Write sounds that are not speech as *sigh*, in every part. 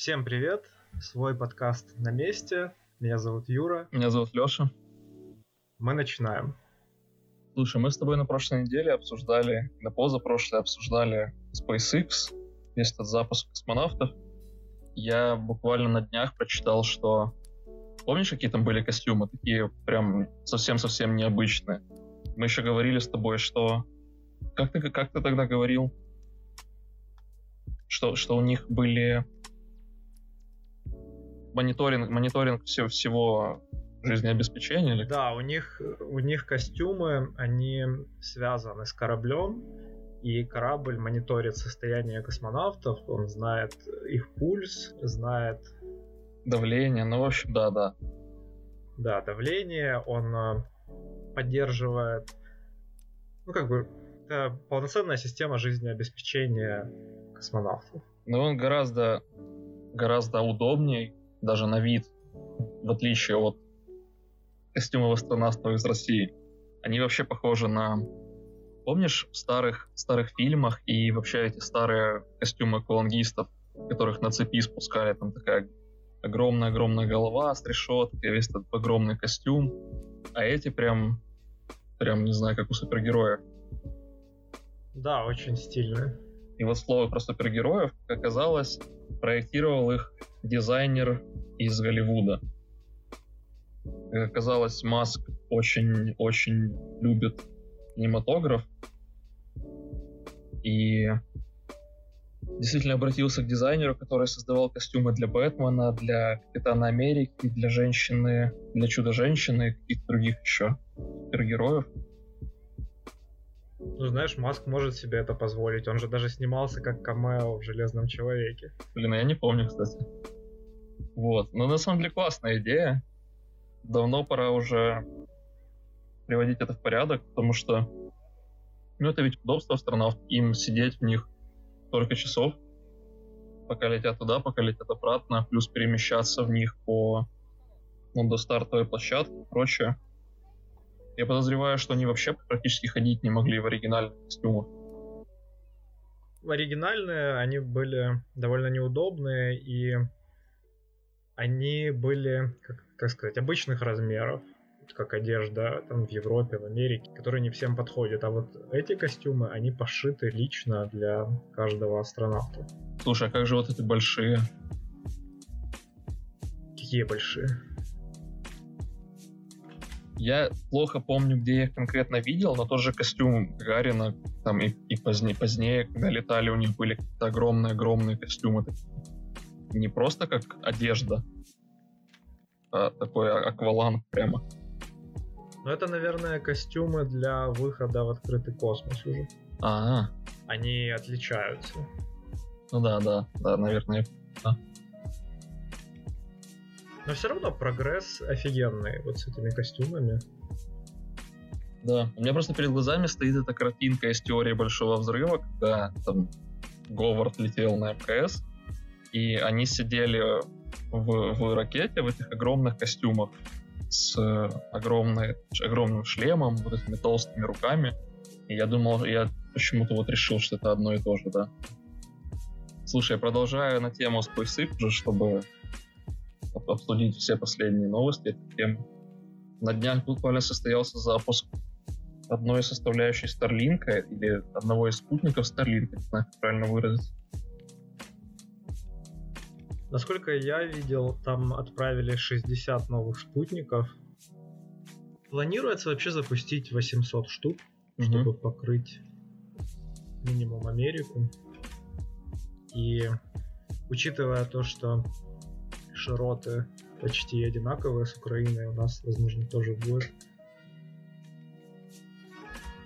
Всем привет! Свой подкаст на месте. Меня зовут Юра. Меня зовут Леша. Мы начинаем. Слушай, мы с тобой на прошлой неделе обсуждали, на позапрошлой обсуждали SpaceX, весь этот запуск космонавтов. Я буквально на днях прочитал, что... Помнишь, какие там были костюмы? Такие прям совсем-совсем необычные. Мы еще говорили с тобой, что... Как ты, как ты тогда говорил? Что, что у них были мониторинг, мониторинг всего, всего жизнеобеспечения? Или? Да, у них, у них костюмы, они связаны с кораблем, и корабль мониторит состояние космонавтов, он знает их пульс, знает... Давление, ну, в общем, да-да. Да, давление, он э, поддерживает... Ну, как бы, это полноценная система жизнеобеспечения космонавтов. Но он гораздо, гораздо удобнее, даже на вид, в отличие от костюмов астронавтов из России. Они вообще похожи на... Помнишь в старых, старых фильмах и вообще эти старые костюмы аквалангистов, которых на цепи спускали, там такая огромная-огромная голова с решеткой, весь этот огромный костюм. А эти прям, прям, не знаю, как у супергероя. Да, очень стильные. И вот слово про супергероев, как оказалось, проектировал их дизайнер из Голливуда. Как оказалось, Маск очень-очень любит кинематограф. И действительно обратился к дизайнеру, который создавал костюмы для Бэтмена, для Капитана Америки, для женщины, для Чудо-женщины и других еще супергероев. Ну, знаешь, Маск может себе это позволить. Он же даже снимался как камео в Железном Человеке. Блин, а я не помню, кстати. Вот. Но на самом деле классная идея. Давно пора уже приводить это в порядок, потому что ну, это ведь удобство астронавтов, им сидеть в них столько часов, пока летят туда, пока летят обратно, плюс перемещаться в них по ну, до стартовой площадки и прочее. Я подозреваю, что они вообще практически ходить не могли в оригинальных костюмах. Оригинальные они были довольно неудобные, и они были, как, как сказать, обычных размеров, как одежда там в Европе, в Америке, которые не всем подходят. А вот эти костюмы, они пошиты лично для каждого астронавта. Слушай, а как же вот эти большие? Какие большие? Я плохо помню, где я их конкретно видел, но тот же костюм Гарина, там и, и позднее, позднее, когда летали, у них были какие-то огромные-огромные костюмы. Не просто как одежда, а такой а, акваланг прямо. Ну, это, наверное, костюмы для выхода в открытый космос уже. А, -а. Они отличаются. Ну да, да, да, наверное, да. Но все равно прогресс офигенный вот с этими костюмами. Да, у меня просто перед глазами стоит эта картинка из теории Большого Взрыва, когда там Говард летел на МКС, и они сидели в, в ракете в этих огромных костюмах с огромной, огромным шлемом, вот этими толстыми руками. И я думал, я почему-то вот решил, что это одно и то же, да. Слушай, продолжаю на тему SpaceX чтобы обсудить все последние новости темы. На днях буквально состоялся запуск одной из составляющей Starlink или одного из спутников Starlink, не знаю, как правильно выразиться. Насколько я видел, там отправили 60 новых спутников. Планируется вообще запустить 800 штук, mm-hmm. чтобы покрыть минимум Америку. И учитывая то, что широты почти одинаковые с Украиной, у нас, возможно, тоже будет.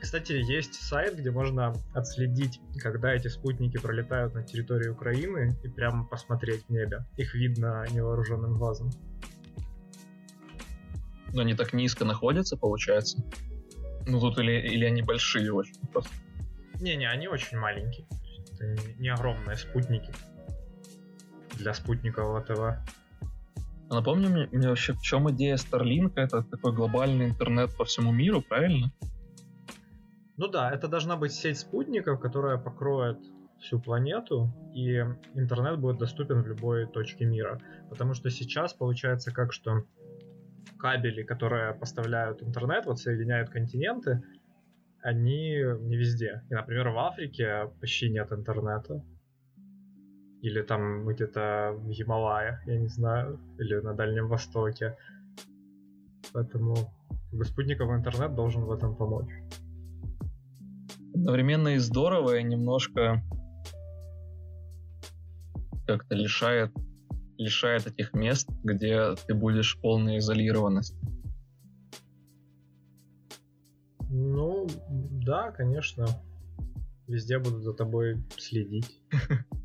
Кстати, есть сайт, где можно отследить, когда эти спутники пролетают на территории Украины и прямо посмотреть в небе. Их видно невооруженным глазом. Но они так низко находятся, получается? Ну тут или, или они большие очень просто? Не-не, они очень маленькие. Это не огромные спутники для спутникового ТВ. А напомни мне, мне вообще, в чем идея Starlink? Это такой глобальный интернет по всему миру, правильно? Ну да, это должна быть сеть спутников, которая покроет всю планету, и интернет будет доступен в любой точке мира. Потому что сейчас получается как, что кабели, которые поставляют интернет, вот соединяют континенты, они не везде. И, например, в Африке почти нет интернета. Или там где-то в Гималаях, я не знаю, или на Дальнем Востоке. Поэтому спутниковый интернет должен в этом помочь. Одновременно и здорово, и немножко как-то лишает, лишает этих мест, где ты будешь в полной изолированности. Ну, да, конечно. Везде будут за тобой следить. *laughs*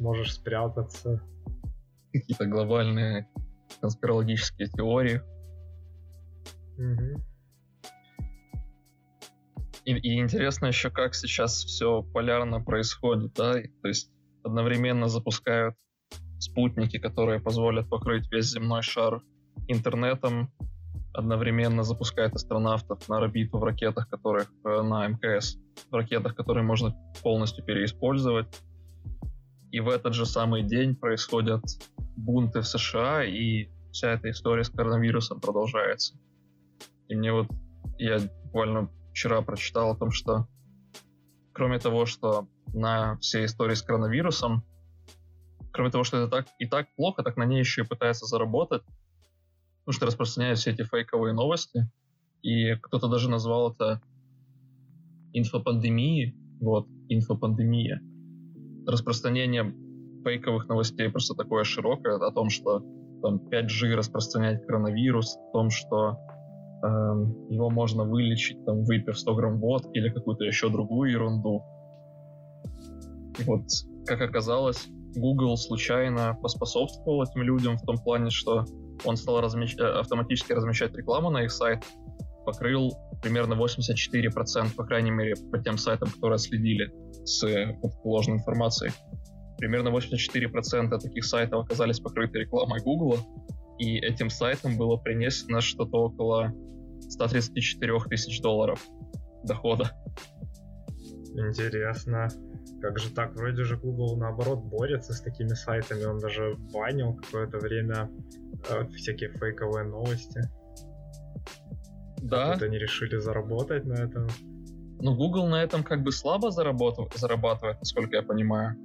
Сможешь спрятаться. Какие-то глобальные конспирологические теории. Угу. И, и интересно еще, как сейчас все полярно происходит, да? То есть одновременно запускают спутники, которые позволят покрыть весь земной шар интернетом, одновременно запускают астронавтов на орбиту в ракетах, которых э, на МКС, в ракетах, которые можно полностью переиспользовать. И в этот же самый день происходят бунты в США, и вся эта история с коронавирусом продолжается. И мне вот, я буквально вчера прочитал о том, что кроме того, что на все истории с коронавирусом, кроме того, что это так и так плохо, так на ней еще и пытаются заработать, потому что распространяют все эти фейковые новости. И кто-то даже назвал это инфопандемией. Вот, инфопандемия. Распространение фейковых новостей просто такое широкое о том, что там 5G распространяет коронавирус, о том, что э, его можно вылечить, там, выпив 100 грамм водки или какую-то еще другую ерунду. И вот, как оказалось, Google случайно поспособствовал этим людям в том плане, что он стал размещ... Э, автоматически размещать рекламу на их сайт, покрыл примерно 84%, по крайней мере, по тем сайтам, которые следили с ложной информацией. Примерно 84% таких сайтов оказались покрыты рекламой Google, и этим сайтам было принесено что-то около 134 тысяч долларов дохода. Интересно. Как же так? Вроде же Google наоборот борется с такими сайтами. Он даже банил какое-то время э, всякие фейковые новости. Да. Вот они решили заработать на этом. Ну, Google на этом как бы слабо заработав... зарабатывает, насколько я понимаю.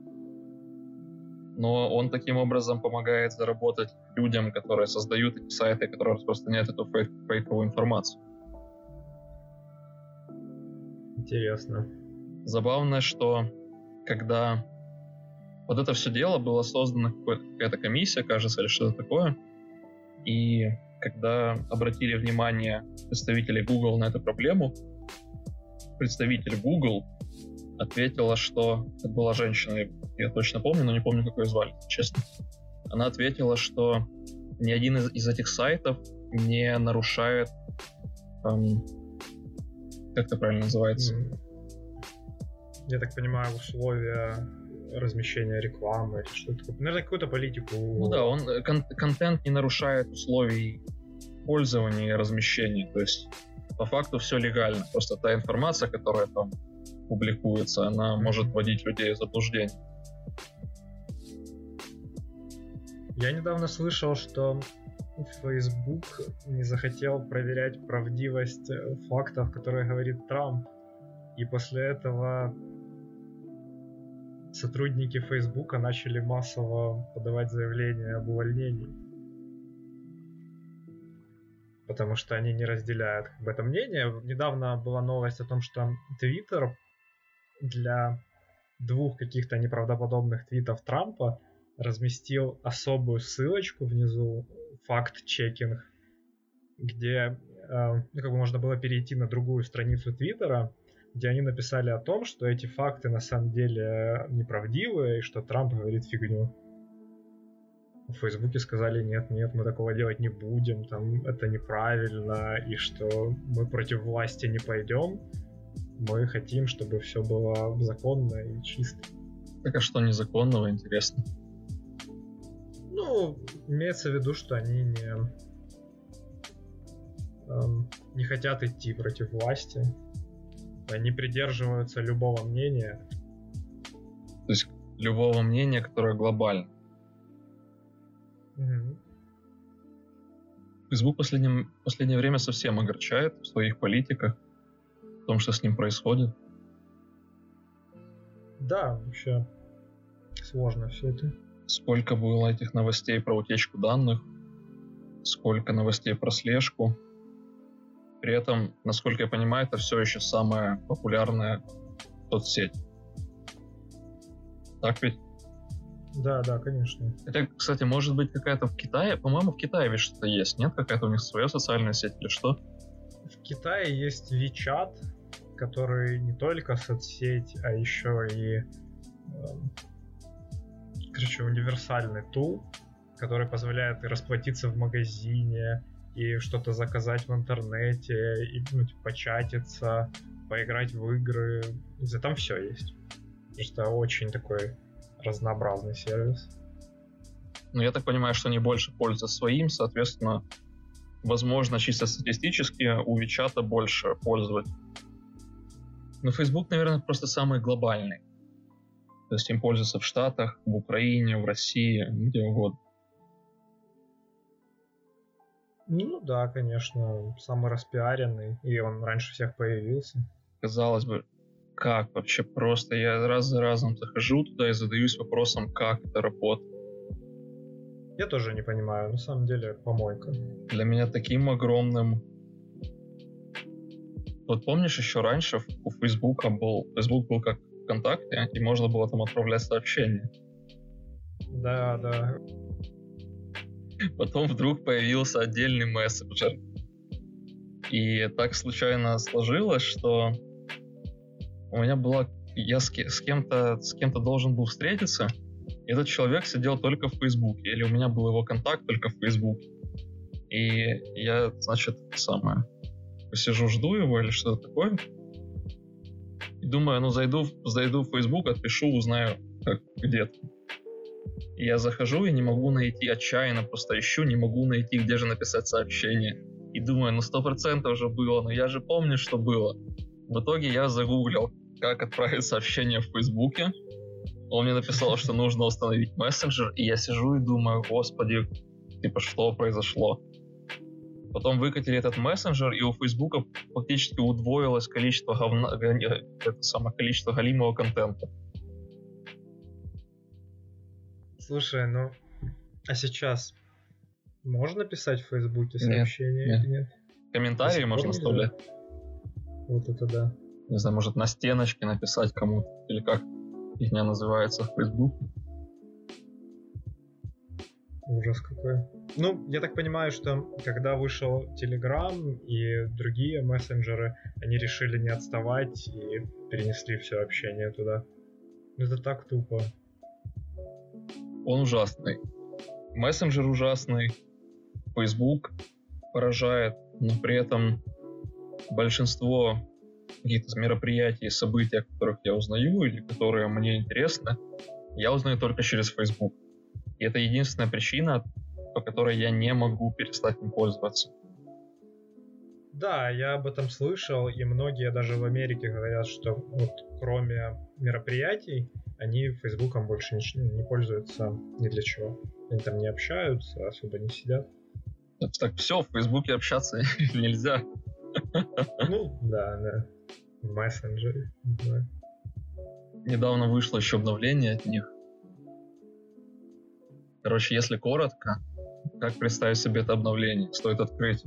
Но он таким образом помогает заработать людям, которые создают эти сайты, которые распространяют эту фейк... фейковую информацию. Интересно. Забавно, что когда вот это все дело было создано какая-то комиссия, кажется, или что-то такое, и когда обратили внимание представители Google на эту проблему, представитель Google ответила, что это была женщина, я точно помню, но не помню, как ее звали, честно. Она ответила, что ни один из, из этих сайтов не нарушает, эм, как это правильно называется? Я так понимаю, условия размещения рекламы или что-то такое. Наверное, какую-то политику. Ну да, он э, кон- контент не нарушает условий пользования и размещения. То есть по факту все легально. Просто та информация, которая там публикуется, она может вводить людей в заблуждение. Я недавно слышал, что Facebook не захотел проверять правдивость э, фактов, которые говорит Трамп. И после этого сотрудники Facebook начали массово подавать заявления об увольнении. Потому что они не разделяют как бы, это мнение. Недавно была новость о том, что Twitter для двух каких-то неправдоподобных твитов Трампа разместил особую ссылочку внизу, факт-чекинг, где э, ну, как бы можно было перейти на другую страницу Твиттера, где они написали о том, что эти факты на самом деле неправдивые, и что Трамп говорит фигню. В Фейсбуке сказали, нет, нет, мы такого делать не будем, там это неправильно, и что мы против власти не пойдем. Мы хотим, чтобы все было законно и чисто. Так а что незаконного, интересно? Ну, имеется в виду, что они не эм, не хотят идти против власти. Они придерживаются любого мнения. любого мнения, которое глобально. Facebook в последнем, последнее время совсем огорчает в своих политиках, в том, что с ним происходит. Да, вообще сложно все это. Сколько было этих новостей про утечку данных, сколько новостей про слежку. При этом, насколько я понимаю, это все еще самая популярная соцсеть. Так ведь? Да, да, конечно. Хотя, кстати, может быть какая-то в Китае, по-моему, в Китае ведь что-то есть, нет? Какая-то у них своя социальная сеть или что? В Китае есть WeChat, который не только соцсеть, а еще и эм, короче, универсальный тул, который позволяет и расплатиться в магазине, и что-то заказать в интернете, и ну, типа, початиться, поиграть в игры. За там все есть. Это очень такой разнообразный сервис. Ну, я так понимаю, что они больше пользуются своим, соответственно, возможно, чисто статистически у Вичата больше пользователей. Но Facebook, наверное, просто самый глобальный. То есть им пользуются в Штатах, в Украине, в России, где угодно. Ну да, конечно, самый распиаренный, и он раньше всех появился. Казалось бы, как вообще просто? Я раз за разом захожу туда и задаюсь вопросом, как это работает. Я тоже не понимаю, на самом деле помойка. Для меня таким огромным... Вот помнишь, еще раньше у Фейсбука был... Facebook был как ВКонтакте, и можно было там отправлять сообщения. Да, да. Потом вдруг появился отдельный мессенджер. И так случайно сложилось, что у меня была... Я с, с кем-то с кем-то должен был встретиться, и этот человек сидел только в Фейсбуке, или у меня был его контакт только в Фейсбуке. И я, значит, самое, посижу, жду его или что-то такое. И думаю, ну зайду, зайду в Facebook, отпишу, узнаю, как где. И я захожу и не могу найти, отчаянно просто ищу, не могу найти, где же написать сообщение. И думаю, ну сто процентов уже было, но я же помню, что было. В итоге я загуглил, как отправить сообщение в Фейсбуке. Он мне написал, что нужно установить мессенджер, и я сижу и думаю, господи, типа, что произошло? Потом выкатили этот мессенджер, и у Фейсбука фактически удвоилось количество говна, это самое количество галимого контента. Слушай, ну, а сейчас можно писать в Фейсбуке сообщения нет, или нет? Комментарии можно оставлять. Вот это да. Не знаю, может на стеночке написать кому-то, или как фигня называется в Фейсбуке. Ужас какой. Ну, я так понимаю, что когда вышел Telegram и другие мессенджеры, они решили не отставать и перенесли все общение туда. Это так тупо. Он ужасный. Мессенджер ужасный. Facebook поражает, но при этом большинство каких-то мероприятий, событий, о которых я узнаю или которые мне интересны, я узнаю только через Facebook. И это единственная причина, по которой я не могу перестать им пользоваться. Да, я об этом слышал, и многие даже в Америке говорят, что вот кроме мероприятий, они Фейсбуком больше не, не пользуются ни для чего. Они там не общаются, особо не сидят. Так, так все, в Фейсбуке общаться *laughs* нельзя. Ну, да, да. В мессенджере. Да. Недавно вышло еще обновление от них. Короче, если коротко, как представить себе это обновление? Стоит открыть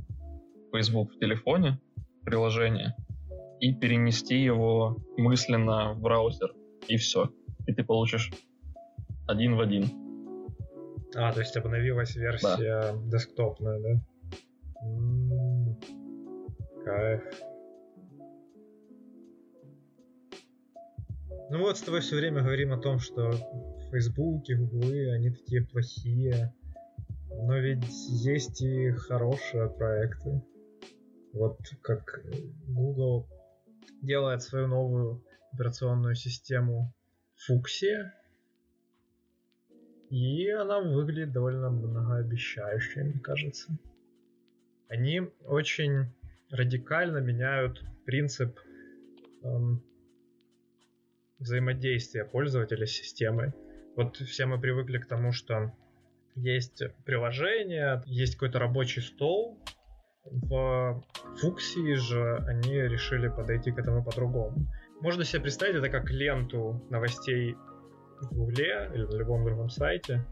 Facebook в телефоне, приложение, и перенести его мысленно в браузер, и все. И ты получишь один в один. А, то есть обновилась версия да. десктопная, да? М-м-м. Кайф. Ну вот с тобой все время говорим о том, что Фейсбуке, Гуглы, они такие плохие. Но ведь есть и хорошие проекты. Вот как Google делает свою новую операционную систему Фуксия. И она выглядит довольно многообещающе, мне кажется. Они очень радикально меняют принцип эм, взаимодействия пользователя с системой. Вот все мы привыкли к тому, что есть приложение, есть какой-то рабочий стол. В фуксии же они решили подойти к этому по-другому. Можно себе представить это как ленту новостей в Гугле или на любом другом сайте,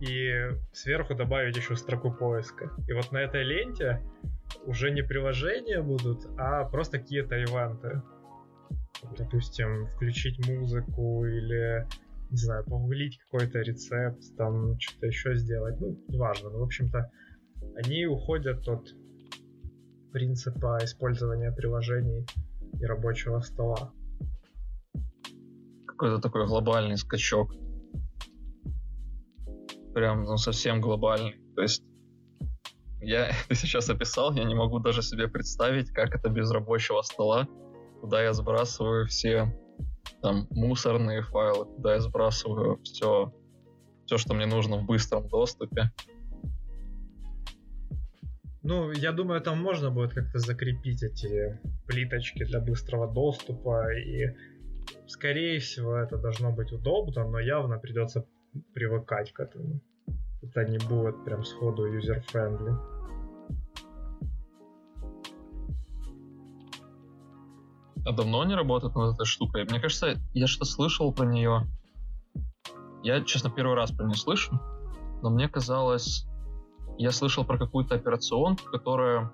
и сверху добавить еще строку поиска. И вот на этой ленте уже не приложения будут, а просто какие-то ивенты. Допустим, включить музыку или, не знаю, погуглить какой-то рецепт, там что-то еще сделать. Ну, неважно. Но, в общем-то, они уходят от принципа использования приложений и рабочего стола. Какой-то такой глобальный скачок прям ну, совсем глобальный. То есть я это *laughs* сейчас описал, я не могу даже себе представить, как это без рабочего стола, куда я сбрасываю все там мусорные файлы, куда я сбрасываю все, все, что мне нужно в быстром доступе. Ну, я думаю, там можно будет как-то закрепить эти плиточки для быстрого доступа, и, скорее всего, это должно быть удобно, но явно придется привыкать к этому. Это не будет прям сходу user-friendly. А давно они работают над этой штукой? Мне кажется, я что-то слышал про нее. Я, честно, первый раз про нее слышу, но мне казалось, я слышал про какую-то операционку, которая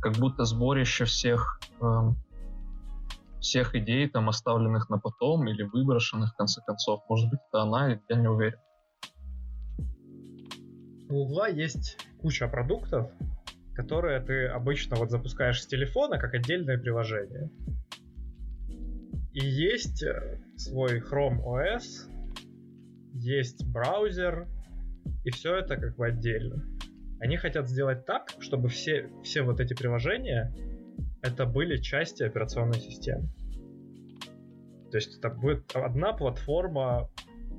как будто сборище всех эм, всех идей, там, оставленных на потом или выброшенных, в конце концов. Может быть, это она, я не уверен. У Гугла есть куча продуктов, которые ты обычно вот запускаешь с телефона как отдельное приложение. И есть э, свой Chrome OS, есть браузер, и все это как бы отдельно. Они хотят сделать так, чтобы все, все вот эти приложения это были части операционной системы. То есть это будет одна платформа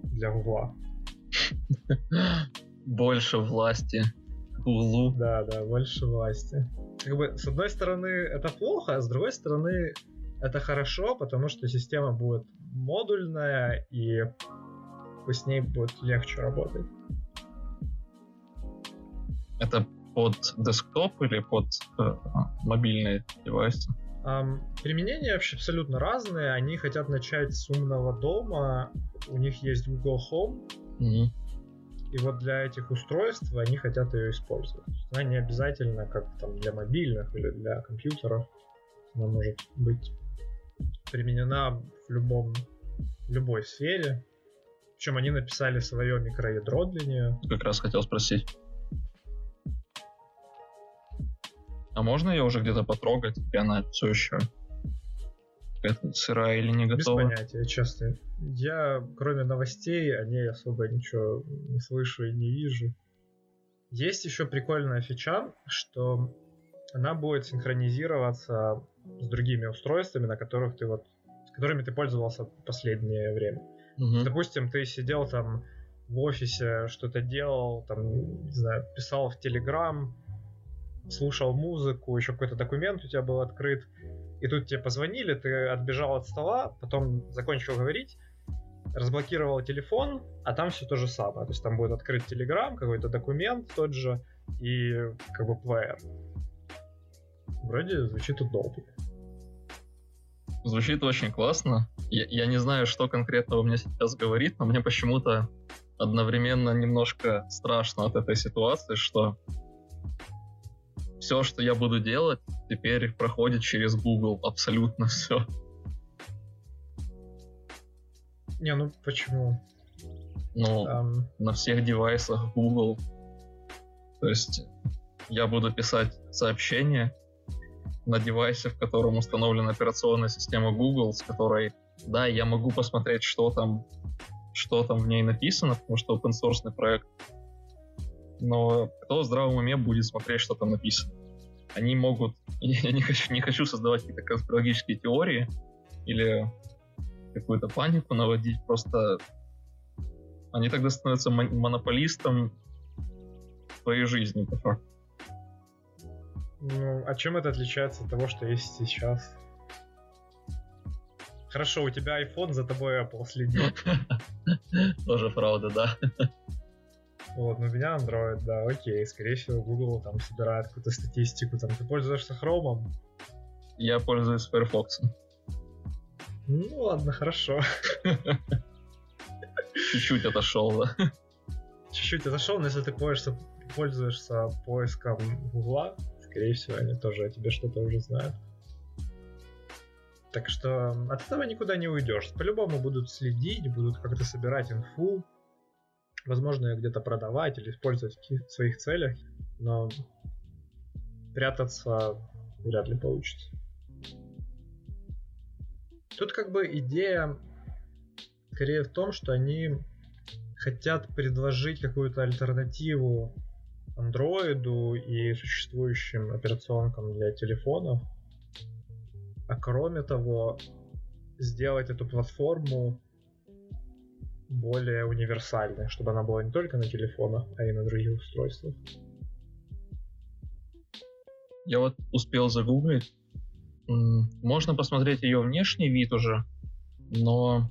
для Гугла. Больше власти Гуглу. Да, да, больше власти. Как бы, с одной стороны, это плохо, а с другой стороны, это хорошо, потому что система будет модульная, и с ней будет легче работать. Это под десктоп или под э, мобильные девайсы? Um, применения вообще абсолютно разные. Они хотят начать с умного дома. У них есть Google Home. Mm-hmm. И вот для этих устройств они хотят ее использовать. Она не обязательно как там для мобильных или для компьютеров. Она может быть применена в любом в любой сфере. Причем они написали свое микроядро для нее. Как раз хотел спросить. А можно ее уже где-то потрогать, и она все еще это сырая или не готова? Без понятия, честно. Я, кроме новостей, о ней особо ничего не слышу и не вижу. Есть еще прикольная фича, что она будет синхронизироваться с другими устройствами, на которых ты вот, с которыми ты пользовался последнее время. Угу. Допустим, ты сидел там в офисе, что-то делал, там, не знаю, писал в Телеграм, слушал музыку, еще какой-то документ у тебя был открыт, и тут тебе позвонили, ты отбежал от стола, потом закончил говорить, разблокировал телефон, а там все то же самое. То есть там будет открыт Telegram, какой-то документ тот же и как бы плеер. Вроде звучит удобно. Звучит очень классно. Я, я не знаю, что конкретно у меня сейчас говорит, но мне почему-то одновременно немножко страшно от этой ситуации, что все, что я буду делать, теперь проходит через Google. Абсолютно все. Не, ну почему? Ну, um... на всех девайсах Google. То есть я буду писать сообщение на девайсе, в котором установлена операционная система Google, с которой, да, я могу посмотреть, что там, что там в ней написано, потому что open source проект но кто в здравом уме будет смотреть, что там написано? Они могут... *laughs* Я не хочу, не хочу создавать какие-то конспирологические теории или какую-то панику наводить, просто они тогда становятся монополистом своей жизни, по факту. Ну, а чем это отличается от того, что есть сейчас? Хорошо, у тебя iPhone, за тобой Apple следит. *laughs* Тоже правда, да. Вот, но у меня Android, да, окей. Скорее всего, Google там собирает какую-то статистику. Там ты пользуешься Chrome? Я пользуюсь Firefox. Ну ладно, хорошо. Чуть-чуть отошел, да. Чуть-чуть отошел, но если ты пользуешься, пользуешься поиском Гугла, скорее всего, они тоже о тебе что-то уже знают. Так что от этого никуда не уйдешь. По-любому будут следить, будут как-то собирать инфу. Возможно, ее где-то продавать или использовать в своих целях. Но прятаться вряд ли получится. Тут как бы идея скорее в том, что они хотят предложить какую-то альтернативу андроиду и существующим операционкам для телефонов. А кроме того, сделать эту платформу более универсальной, чтобы она была не только на телефонах, а и на других устройствах. Я вот успел загуглить. Можно посмотреть ее внешний вид уже, но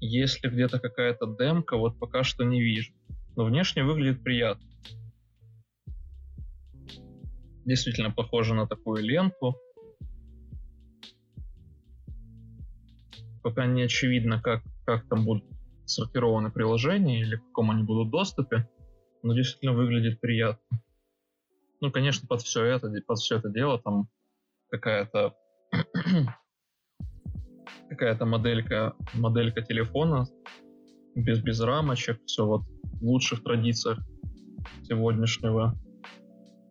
если где-то какая-то демка, вот пока что не вижу. Но внешне выглядит приятно. Действительно похоже на такую ленту. Пока не очевидно, как, как там будут сортированы приложения или в каком они будут доступе, но действительно выглядит приятно. Ну, конечно, под все это, под все это дело там какая-то *clears throat* какая-то моделька, моделька телефона без, без рамочек, все вот в лучших традициях сегодняшнего,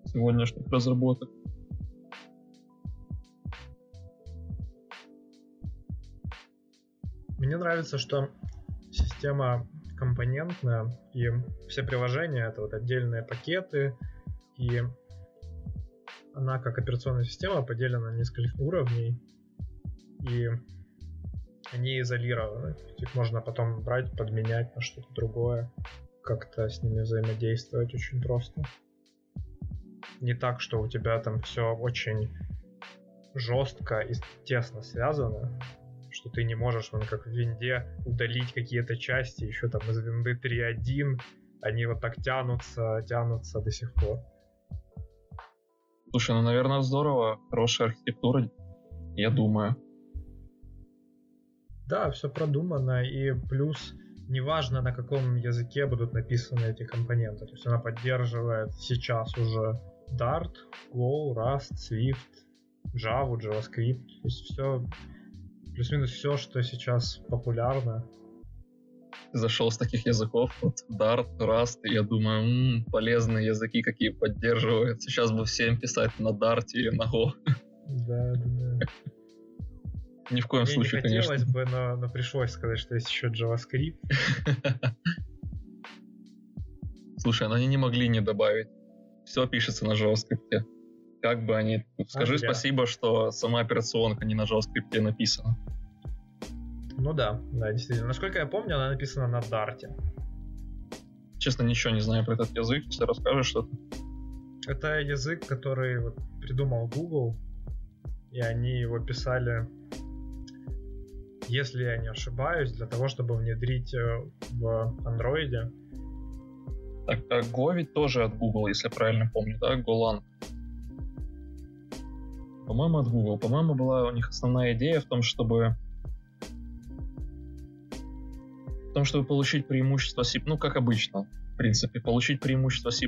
сегодняшних разработок. Мне нравится, что система компонентная, и все приложения это вот отдельные пакеты, и она как операционная система поделена на несколько уровней, и они изолированы. Их можно потом брать, подменять на что-то другое, как-то с ними взаимодействовать очень просто. Не так, что у тебя там все очень жестко и тесно связано, что ты не можешь, вон, как в винде, удалить какие-то части, еще там из винды 3.1, они вот так тянутся, тянутся до сих пор. Слушай, ну, наверное, здорово. Хорошая архитектура, я думаю. Да, все продумано, и плюс неважно, на каком языке будут написаны эти компоненты. То есть она поддерживает сейчас уже Dart, Go, Rust, Swift, Java, JavaScript. То есть все, плюс-минус все, что сейчас популярно. Зашел с таких языков, вот Dart, Rust, и я думаю, м-м, полезные языки, какие поддерживают. Сейчас бы всем писать на Dart или на Go. Да, да, да. Ни в коем Мне случае, не хотелось конечно. бы, но, но пришлось сказать, что есть еще JavaScript. *laughs* Слушай, ну они не могли не добавить. Все пишется на JavaScript. Как бы они... Скажи зря. спасибо, что сама операционка не на JavaScript написана. Ну да, да, действительно. Насколько я помню, она написана на Dart. Честно, ничего не знаю про этот язык. Если расскажешь что-то. Это язык, который вот придумал Google, и они его писали, если я не ошибаюсь, для того, чтобы внедрить э, в андроиде. Так, а Go ведь тоже от Google, если я правильно помню, да? Golang. По-моему, от Google. По-моему, была у них основная идея в том, чтобы в том, чтобы получить преимущество C, ну, как обычно, в принципе, получить преимущество C++,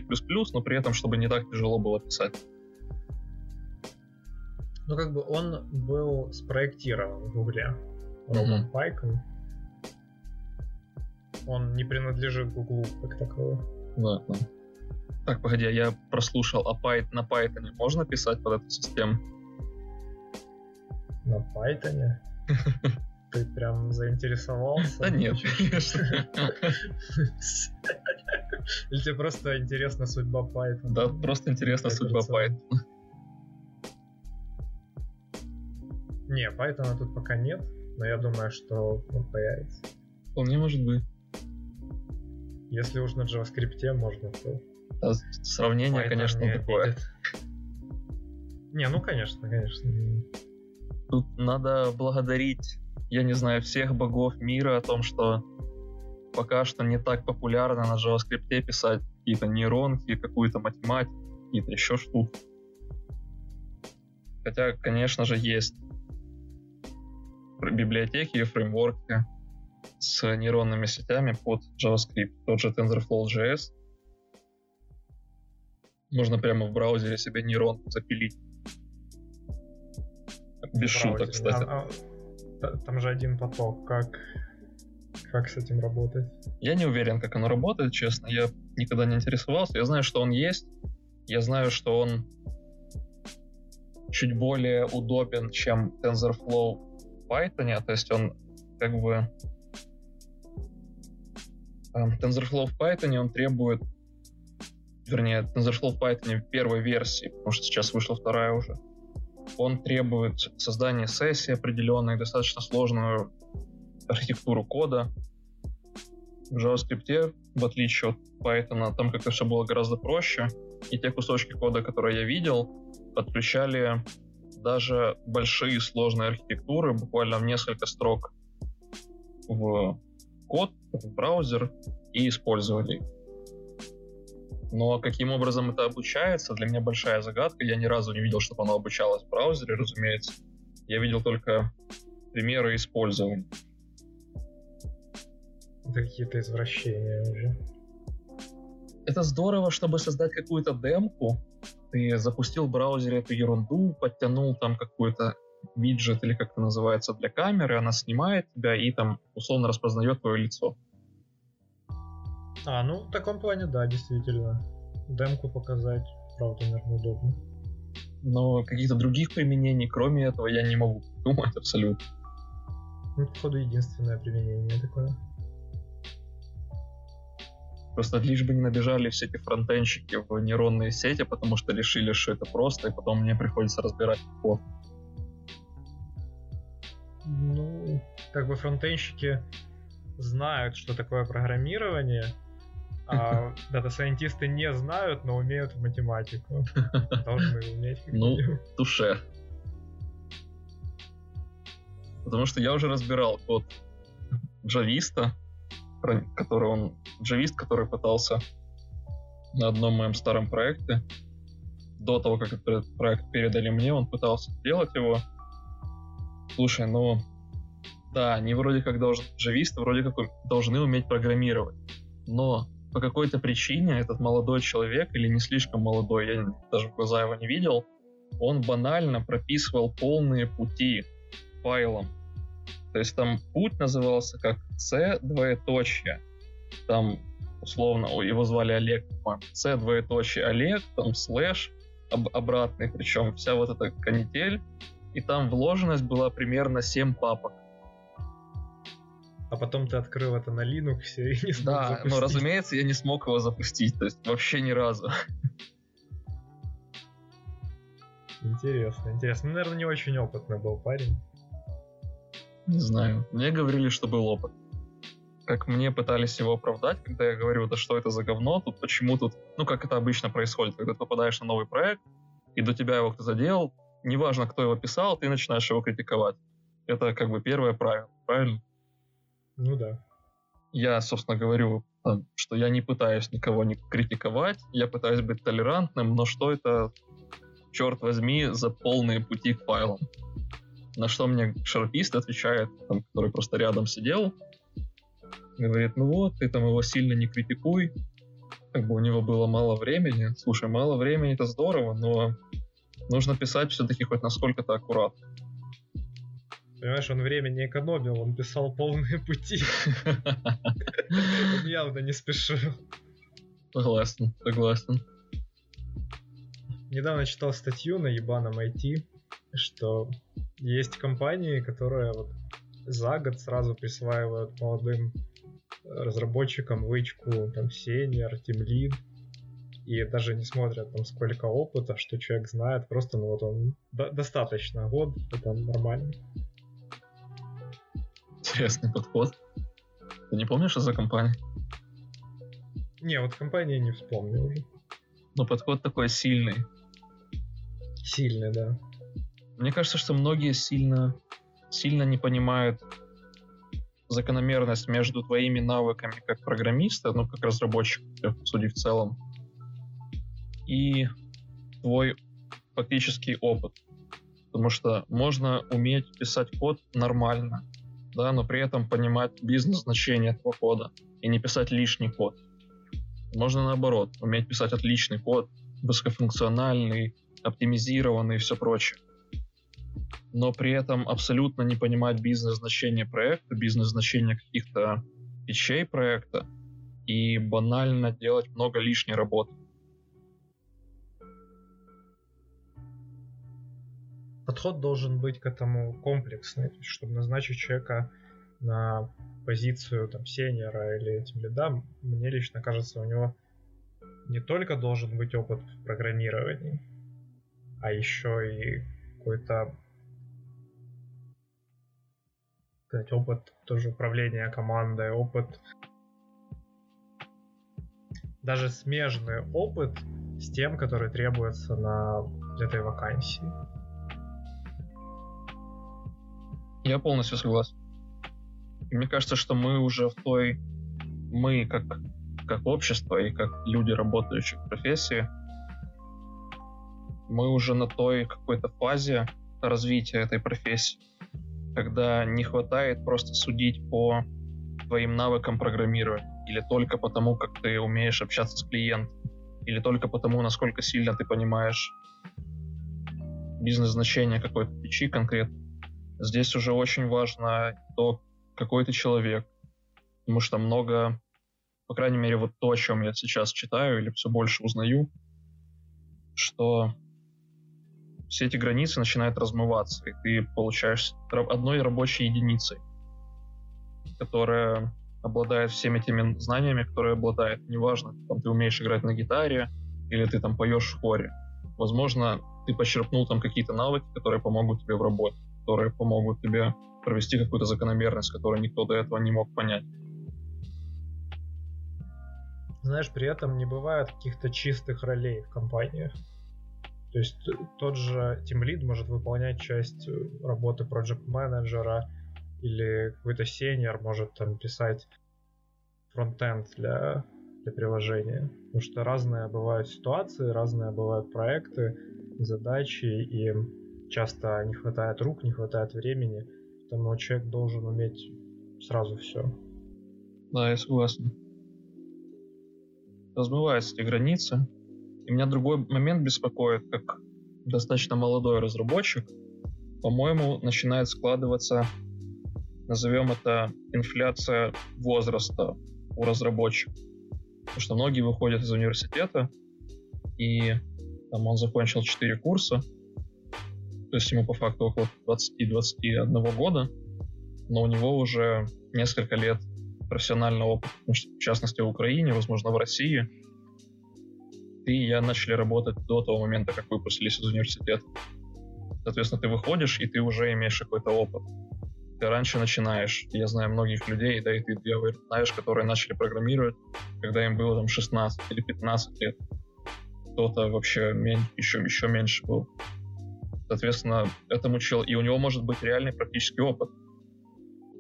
но при этом, чтобы не так тяжело было писать. Ну, как бы он был спроектирован в Гугле. Робот. Python. Он не принадлежит Гуглу как таковому. Да. Так, погоди, а я прослушал, а Python, на Python можно писать под эту систему? На Python. *laughs* Ты прям заинтересовался? Да нет, конечно. *laughs* Или тебе просто интересна судьба Python? Да, просто интересна судьба Python. Не, Python тут пока нет, но я думаю, что он появится. Вполне может быть. Если уж на JavaScript можно, то А Сравнение, Python конечно, не такое. обидит. Не, ну конечно, конечно. Тут надо благодарить я не знаю, всех богов мира о том, что пока что не так популярно на JavaScript писать какие-то нейронки, какую-то математику, какие-то еще штуки. Хотя, конечно же, есть библиотеки и фреймворки с нейронными сетями под JavaScript. Тот же TensorFlow.js. Можно прямо в браузере себе нейронку запилить. Без шуток, кстати. А, а, там же один поток. Как, как с этим работать? Я не уверен, как оно работает, честно. Я никогда не интересовался. Я знаю, что он есть. Я знаю, что он чуть более удобен, чем TensorFlow в Python, то есть он как бы TensorFlow в Python он требует, вернее, TensorFlow в Python первой версии, потому что сейчас вышла вторая уже, он требует создания сессии определенной, достаточно сложную архитектуру кода. В JavaScript, в отличие от Python, там как-то все было гораздо проще, и те кусочки кода, которые я видел, подключали даже большие сложные архитектуры буквально в несколько строк в код, в браузер и использовали. Но каким образом это обучается, для меня большая загадка. Я ни разу не видел, чтобы оно обучалось в браузере, разумеется. Я видел только примеры использования. Это какие-то извращения уже. Это здорово, чтобы создать какую-то демку, ты запустил в браузере эту ерунду, подтянул там какой-то виджет или как это называется для камеры, она снимает тебя и там условно распознает твое лицо. А, ну в таком плане да, действительно. Демку показать, правда, наверное, удобно. Но каких-то других применений, кроме этого, я не могу думать абсолютно. Ну, походу, единственное применение такое. Просто лишь бы не набежали все эти фронтенщики в нейронные сети, потому что решили, что это просто, и потом мне приходится разбирать код. Ну, как бы фронтенщики знают, что такое программирование, а *laughs* дата-сайентисты не знают, но умеют в математику. *laughs* Должны уметь. Ну, туше. Потому что я уже разбирал код джависта, который он джавист, который пытался на одном моем старом проекте. До того, как этот проект передали мне, он пытался сделать его. Слушай, ну, да, они вроде как должны, джависты вроде как должны уметь программировать. Но по какой-то причине этот молодой человек, или не слишком молодой, я даже в глаза его не видел, он банально прописывал полные пути файлам то есть там путь назывался как C двоеточие. Там условно, его звали Олег, C двоеточие Олег, там слэш об, обратный, причем вся вот эта канитель, и там вложенность была примерно 7 папок. А потом ты открыл это на Linux и *laughs* не смог Да, запустить. но разумеется, я не смог его запустить, то есть вообще ни разу. Интересно, интересно. Ну, наверное, не очень опытный был парень. Не знаю. Мне говорили, что был опыт. Как мне пытались его оправдать, когда я говорю, да что это за говно, тут почему тут... Ну, как это обычно происходит, когда ты попадаешь на новый проект, и до тебя его кто-то делал, неважно, кто его писал, ты начинаешь его критиковать. Это как бы первое правило, правильно? Ну да. Я, собственно, говорю, что я не пытаюсь никого не критиковать, я пытаюсь быть толерантным, но что это, черт возьми, за полные пути к файлам? На что мне шарпист отвечает, там, который просто рядом сидел, говорит, ну вот, ты там его сильно не критикуй, как бы у него было мало времени. Слушай, мало времени это здорово, но нужно писать все-таки хоть насколько-то аккуратно. Понимаешь, он время не экономил, он писал полные *laughs* пути. Он явно не спешил. Согласен, согласен. Недавно читал статью на ебаном IT, что есть компании, которые вот за год сразу присваивают молодым разработчикам вычку там senior, team lead, и даже не смотрят там сколько опыта, что человек знает, просто ну вот он до- достаточно, год, это нормально. Интересный подход. Ты не помнишь, что за компания? Не, вот компании не вспомню уже. Но подход такой сильный. Сильный, да. Мне кажется, что многие сильно сильно не понимает закономерность между твоими навыками как программиста, ну, как разработчика, судя в целом, и твой фактический опыт. Потому что можно уметь писать код нормально, да, но при этом понимать бизнес-значение этого кода и не писать лишний код. Можно наоборот, уметь писать отличный код, высокофункциональный, оптимизированный и все прочее. Но при этом абсолютно не понимать бизнес-значение проекта, бизнес-значение каких-то вещей проекта и банально делать много лишней работы. Подход должен быть к этому комплексный, чтобы назначить человека на позицию там сеньора или тем лида, мне лично кажется, у него не только должен быть опыт в программировании, а еще и какой-то сказать, опыт тоже управления командой, опыт даже смежный опыт с тем, который требуется на этой вакансии. Я полностью согласен. И мне кажется, что мы уже в той... Мы, как, как общество и как люди, работающие в профессии, мы уже на той какой-то фазе развития этой профессии, когда не хватает просто судить по твоим навыкам программирования, или только потому, как ты умеешь общаться с клиентом, или только потому, насколько сильно ты понимаешь бизнес-значение какой-то фичи конкретно. Здесь уже очень важно то, какой ты человек. Потому что много, по крайней мере, вот то, о чем я сейчас читаю или все больше узнаю, что все эти границы начинают размываться, и ты получаешь одной рабочей единицей, которая обладает всеми теми знаниями, которые обладает. Неважно, там, ты умеешь играть на гитаре или ты там поешь в хоре. Возможно, ты почерпнул там какие-то навыки, которые помогут тебе в работе, которые помогут тебе провести какую-то закономерность, которую никто до этого не мог понять. Знаешь, при этом не бывает каких-то чистых ролей в компаниях. То есть тот же Team Lead может выполнять часть э, работы project менеджера или какой-то сеньор может там писать фронтенд для, для приложения. Потому что разные бывают ситуации, разные бывают проекты, задачи, и часто не хватает рук, не хватает времени. Поэтому человек должен уметь сразу все. Да, я согласен. Размываются эти границы. И меня другой момент беспокоит, как достаточно молодой разработчик, по-моему, начинает складываться, назовем это, инфляция возраста у разработчиков. Потому что многие выходят из университета, и там он закончил 4 курса, то есть ему по факту около 20-21 года, но у него уже несколько лет профессионального опыта, в частности в Украине, возможно в России. Ты и я начали работать до того момента, как выпустились из университета. Соответственно, ты выходишь, и ты уже имеешь какой-то опыт. Ты раньше начинаешь. Я знаю многих людей, да и ты, я знаешь, которые начали программировать, когда им было там 16 или 15 лет. Кто-то вообще мен- еще, еще меньше был. Соответственно, этому чел... И у него может быть реальный практический опыт.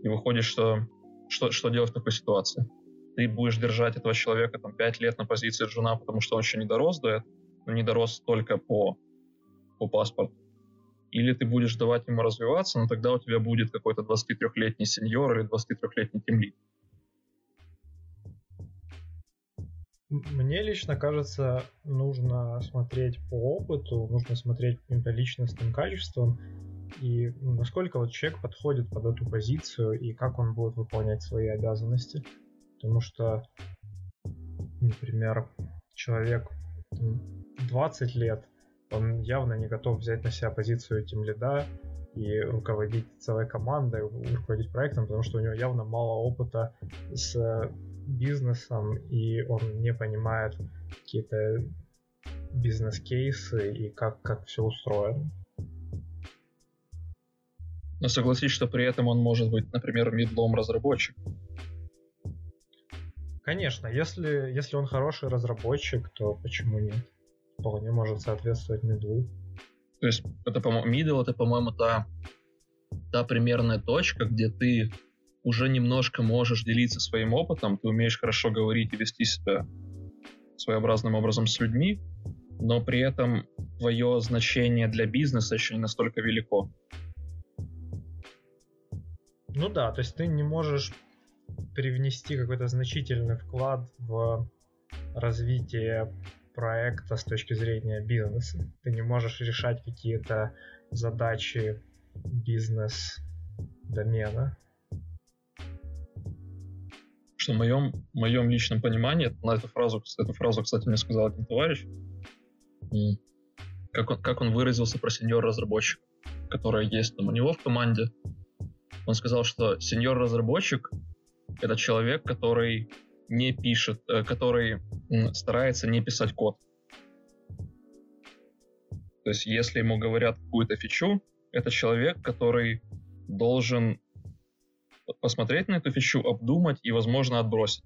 И выходит, что... Что, что делать в такой ситуации? Ты будешь держать этого человека там 5 лет на позиции жена, потому что он еще не дорос до этого, но не дорос только по, по паспорту. Или ты будешь давать ему развиваться, но тогда у тебя будет какой-то 23-летний сеньор или 23-летний тимлид. Мне лично кажется, нужно смотреть по опыту, нужно смотреть по личностным качествам и насколько вот человек подходит под эту позицию и как он будет выполнять свои обязанности. Потому что, например, человек 20 лет, он явно не готов взять на себя позицию тем лида и руководить целой командой, руководить проектом, потому что у него явно мало опыта с бизнесом, и он не понимает какие-то бизнес-кейсы и как, как все устроено. Но согласись, что при этом он может быть, например, медлом разработчик. Конечно, если, если он хороший разработчик, то почему нет? Вполне может соответствовать медлу. То есть, это, по-моему, middle, это, по-моему, та та примерная точка, где ты уже немножко можешь делиться своим опытом, ты умеешь хорошо говорить и вести себя своеобразным образом с людьми, но при этом твое значение для бизнеса еще не настолько велико. Ну да, то есть ты не можешь привнести какой-то значительный вклад в развитие проекта с точки зрения бизнеса. Ты не можешь решать какие-то задачи бизнес-домена. Что в моем, моем личном понимании, на эту фразу, эту фразу, кстати, мне сказал один товарищ, как он, как он выразился про сеньор-разработчик, которая есть там у него в команде. Он сказал, что сеньор-разработчик — это человек, который не пишет, э, который старается не писать код. То есть, если ему говорят какую-то фичу, это человек, который должен посмотреть на эту фичу, обдумать и, возможно, отбросить.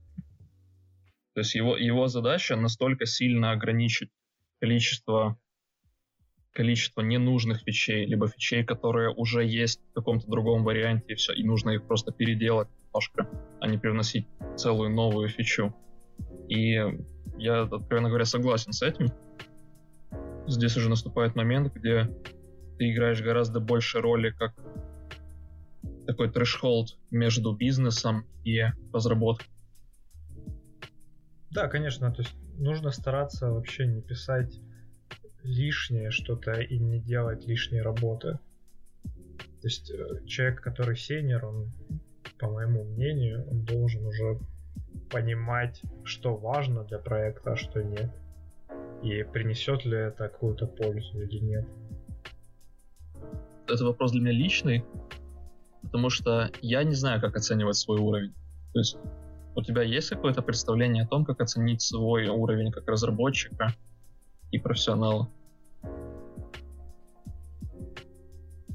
То есть его, его задача настолько сильно ограничить количество, количество ненужных фичей, либо фичей, которые уже есть в каком-то другом варианте, и все, и нужно их просто переделать немножко, а не привносить целую новую фичу. И я, откровенно говоря, согласен с этим. Здесь уже наступает момент, где ты играешь гораздо больше роли как такой трэш-холд между бизнесом и разработкой. Да, конечно, то есть нужно стараться вообще не писать лишнее что-то и не делать лишней работы. То есть э, человек, который сеньор, он, по моему мнению, он должен уже понимать, что важно для проекта, а что нет. И принесет ли это какую-то пользу или нет. Это вопрос для меня личный, потому что я не знаю, как оценивать свой уровень. То есть у тебя есть какое-то представление о том, как оценить свой уровень как разработчика и профессионала?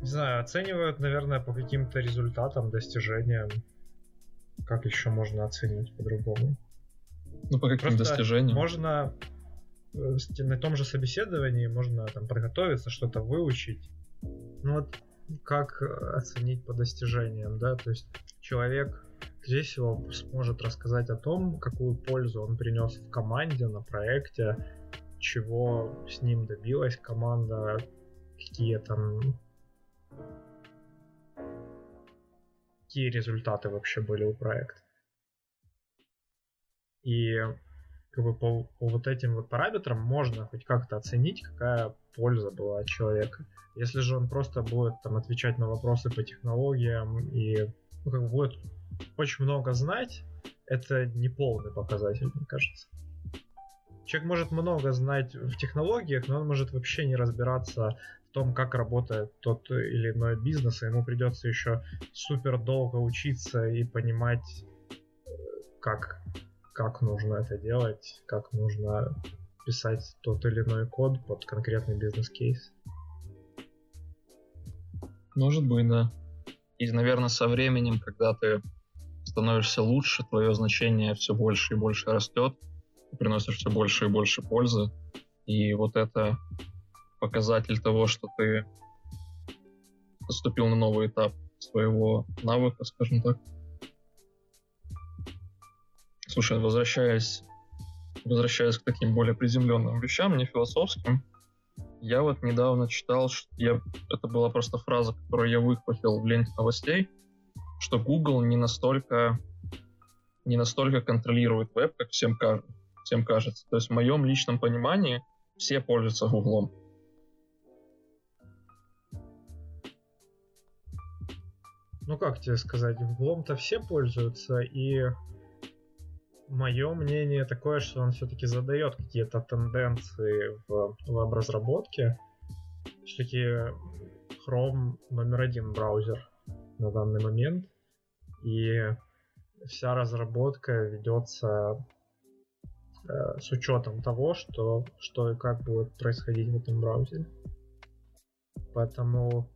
Не знаю, оценивают, наверное, по каким-то результатам, достижениям. Как еще можно оценить по-другому? Ну, по каким Просто достижениям? Можно э, на том же собеседовании можно там подготовиться, что-то выучить. Ну вот как оценить по достижениям, да, то есть человек Скорее всего, сможет рассказать о том, какую пользу он принес в команде, на проекте, чего с ним добилась команда, какие там какие результаты вообще были у проекта. И как бы по, по вот этим вот параметрам можно хоть как-то оценить, какая польза была от человека. Если же он просто будет там отвечать на вопросы по технологиям и ну, как бы будет очень много знать, это не полный показатель, мне кажется. Человек может много знать в технологиях, но он может вообще не разбираться в том, как работает тот или иной бизнес, и ему придется еще супер долго учиться и понимать, как, как нужно это делать, как нужно писать тот или иной код под конкретный бизнес-кейс. Может быть, да. И, наверное, со временем, когда ты становишься лучше, твое значение все больше и больше растет, ты приносишь все больше и больше пользы. И вот это показатель того, что ты поступил на новый этап своего навыка, скажем так. Слушай, возвращаясь, возвращаясь к таким более приземленным вещам, не философским, я вот недавно читал, что я, это была просто фраза, которую я выхватил в ленте новостей, что Google не настолько не настолько контролирует веб, как всем, кажется, всем кажется. То есть в моем личном понимании все пользуются Google. Ну как тебе сказать, Гуглом-то все пользуются, и мое мнение такое, что он все-таки задает какие-то тенденции в веб-разработке. Все-таки Chrome номер один браузер на данный момент. И вся разработка ведется э, с учетом того, что, что и как будет происходить в этом браузере. Поэтому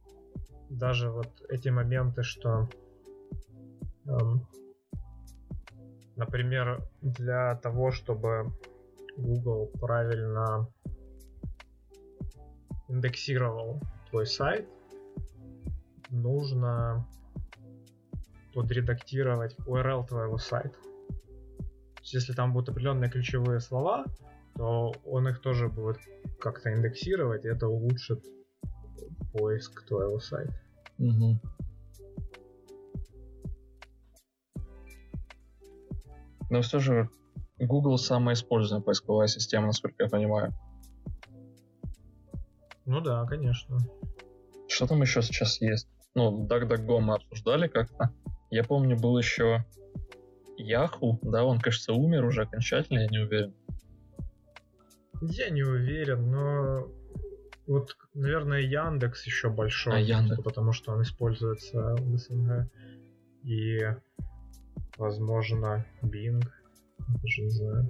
даже вот эти моменты, что, эм, например, для того, чтобы Google правильно индексировал твой сайт, нужно подредактировать URL твоего сайта. Если там будут определенные ключевые слова, то он их тоже будет как-то индексировать, и это улучшит поиск твоего сайта. Угу. Но все же Google самая используемая поисковая система, насколько я понимаю. Ну да, конечно. Что там еще сейчас есть? Ну, DuckDuckGo мы обсуждали как-то. Я помню, был еще Yahoo, да, он, кажется, умер уже окончательно, я не уверен. Я не уверен, но вот, наверное, Яндекс еще большой, а, Яндекс. потому что он используется в СНГ. И, возможно, Bing. Даже не знаю.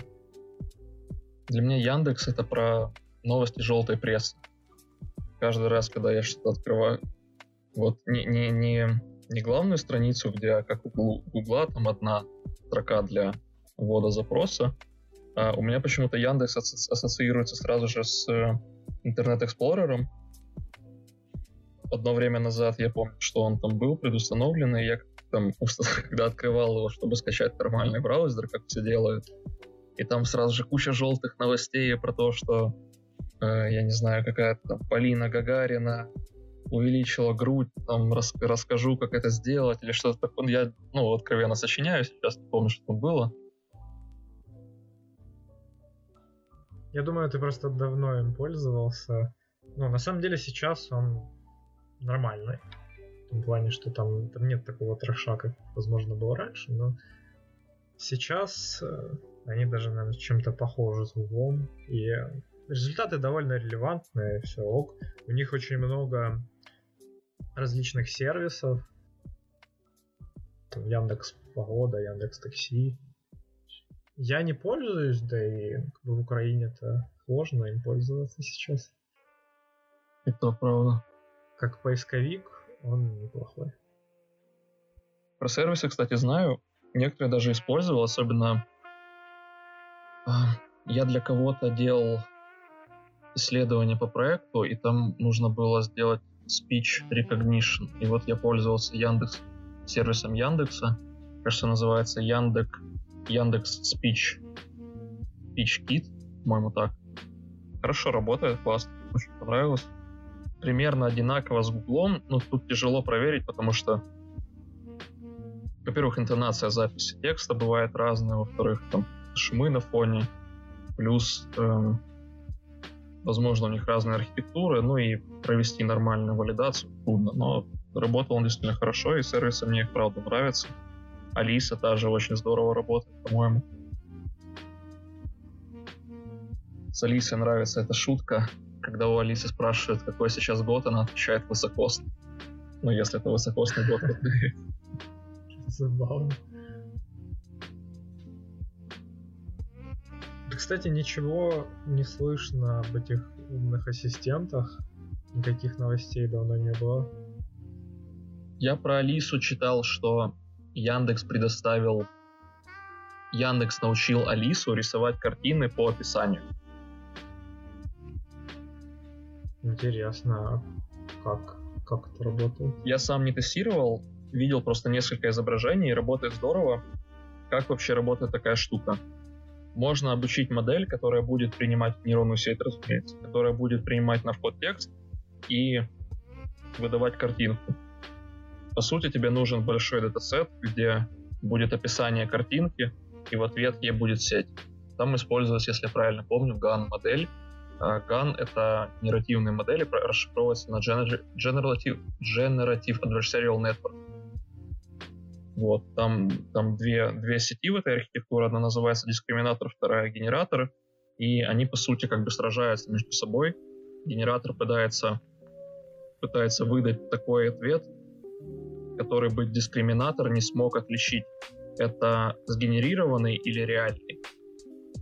Для меня Яндекс это про новости желтой прессы. Каждый раз, когда я что-то открываю, вот не, не, не, не главную страницу, где как у Гугла там одна строка для ввода запроса, а у меня почему-то Яндекс ассоциируется сразу же с э, интернет-эксплорером. Одно время назад я помню, что он там был предустановленный, я там, *laughs* когда открывал его, чтобы скачать нормальный браузер, как все делают, и там сразу же куча желтых новостей про то, что, э, я не знаю, какая-то там Полина Гагарина увеличила грудь, там рас, расскажу, как это сделать, или что-то такое. Я, ну, откровенно сочиняю сейчас, не помню, что там было. Я думаю, ты просто давно им пользовался. Ну, на самом деле сейчас он нормальный. В том плане, что там, там нет такого трэша, как, возможно, было раньше, но сейчас э, они даже, наверное, чем-то похожи с углом. И результаты довольно релевантные, все ок. У них очень много различных сервисов. Там Яндекс Погода, Яндекс Такси, я не пользуюсь, да и как бы в Украине-то сложно им пользоваться сейчас. Это правда. Как поисковик он неплохой. Про сервисы, кстати, знаю. Некоторые даже использовал, особенно а, я для кого-то делал исследование по проекту, и там нужно было сделать speech recognition. И вот я пользовался Яндекс сервисом Яндекса, кажется, называется Яндек Яндекс Speech, Speech Kit, по-моему, так. Хорошо работает, классно, очень понравилось. Примерно одинаково с Гуглом, но тут тяжело проверить, потому что, во-первых, интонация записи текста бывает разная, во-вторых, там шумы на фоне, плюс, эм, возможно, у них разные архитектуры, ну и провести нормальную валидацию трудно, но работал он действительно хорошо, и сервисы мне, правда, нравятся. Алиса тоже очень здорово работает, по-моему. С Алисой нравится эта шутка, когда у Алисы спрашивают, какой сейчас год, она отвечает высокосный. Ну, если это высокосный год, *laughs* Забавно. Кстати, ничего не слышно об этих умных ассистентах. Никаких новостей давно не было. Я про Алису читал, что Яндекс предоставил... Яндекс научил Алису рисовать картины по описанию. Интересно, а как, как это работает? Я сам не тестировал, видел просто несколько изображений, работает здорово. Как вообще работает такая штука? Можно обучить модель, которая будет принимать нейронную сеть, разумеется, которая будет принимать на вход текст и выдавать картинку. По сути, тебе нужен большой датасет, где будет описание картинки, и в ответ ей будет сеть. Там используется, если я правильно помню, GAN-модель. GAN — это генеративные модели, расшифровываются на Generative, Generative Adversarial Network. Вот, там, там две, две сети в этой архитектуре. Одна называется дискриминатор, вторая генератор. И они, по сути, как бы сражаются между собой. Генератор пытается, пытается выдать такой ответ, который бы дискриминатор не смог отличить, это сгенерированный или реальный.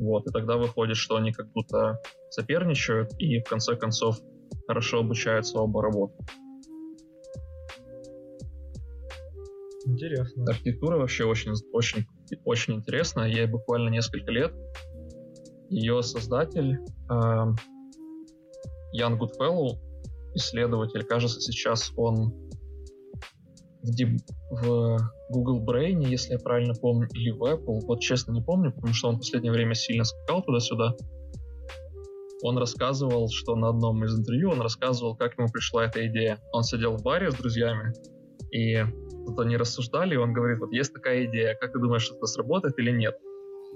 Вот, и тогда выходит, что они как будто соперничают и в конце концов хорошо обучаются оба работать. Интересно. Архитектура вообще очень, очень, очень интересная. Ей буквально несколько лет. Ее создатель э, Ян Гудфеллоу, исследователь, кажется, сейчас он в, Deep, в Google Brain, если я правильно помню, или в Apple, вот честно не помню, потому что он в последнее время сильно скакал туда-сюда. Он рассказывал, что на одном из интервью он рассказывал, как ему пришла эта идея. Он сидел в баре с друзьями, и тут они рассуждали, и он говорит, вот есть такая идея, как ты думаешь, это сработает или нет?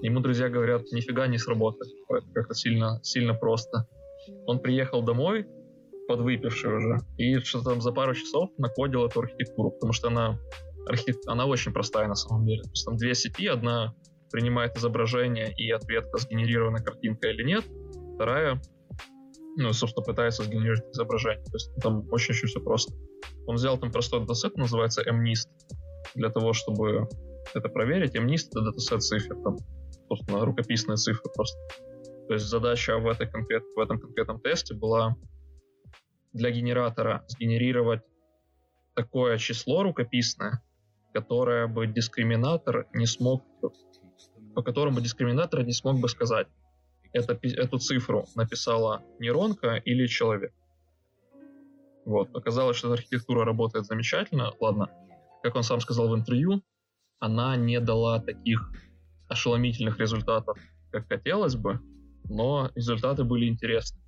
Ему друзья говорят, нифига не сработает, как-то сильно, сильно просто. Он приехал домой, подвыпивший уже, и что-то там за пару часов накодил эту архитектуру, потому что она, архи... она очень простая на самом деле. То есть там две сети, одна принимает изображение и ответка, сгенерирована картинка или нет, вторая, ну, собственно, пытается сгенерировать изображение. То есть там очень-очень все просто. Он взял там простой датасет, называется MNIST, для того, чтобы это проверить. MNIST — это датасет цифр, там, собственно, рукописные цифры просто. То есть задача в, этой конкрет, в этом конкретном тесте была для генератора сгенерировать такое число рукописное, которое бы дискриминатор не смог, по которому дискриминатор не смог бы сказать, это, эту цифру написала нейронка или человек. Вот. Оказалось, что эта архитектура работает замечательно. Ладно, как он сам сказал в интервью, она не дала таких ошеломительных результатов, как хотелось бы, но результаты были интересны.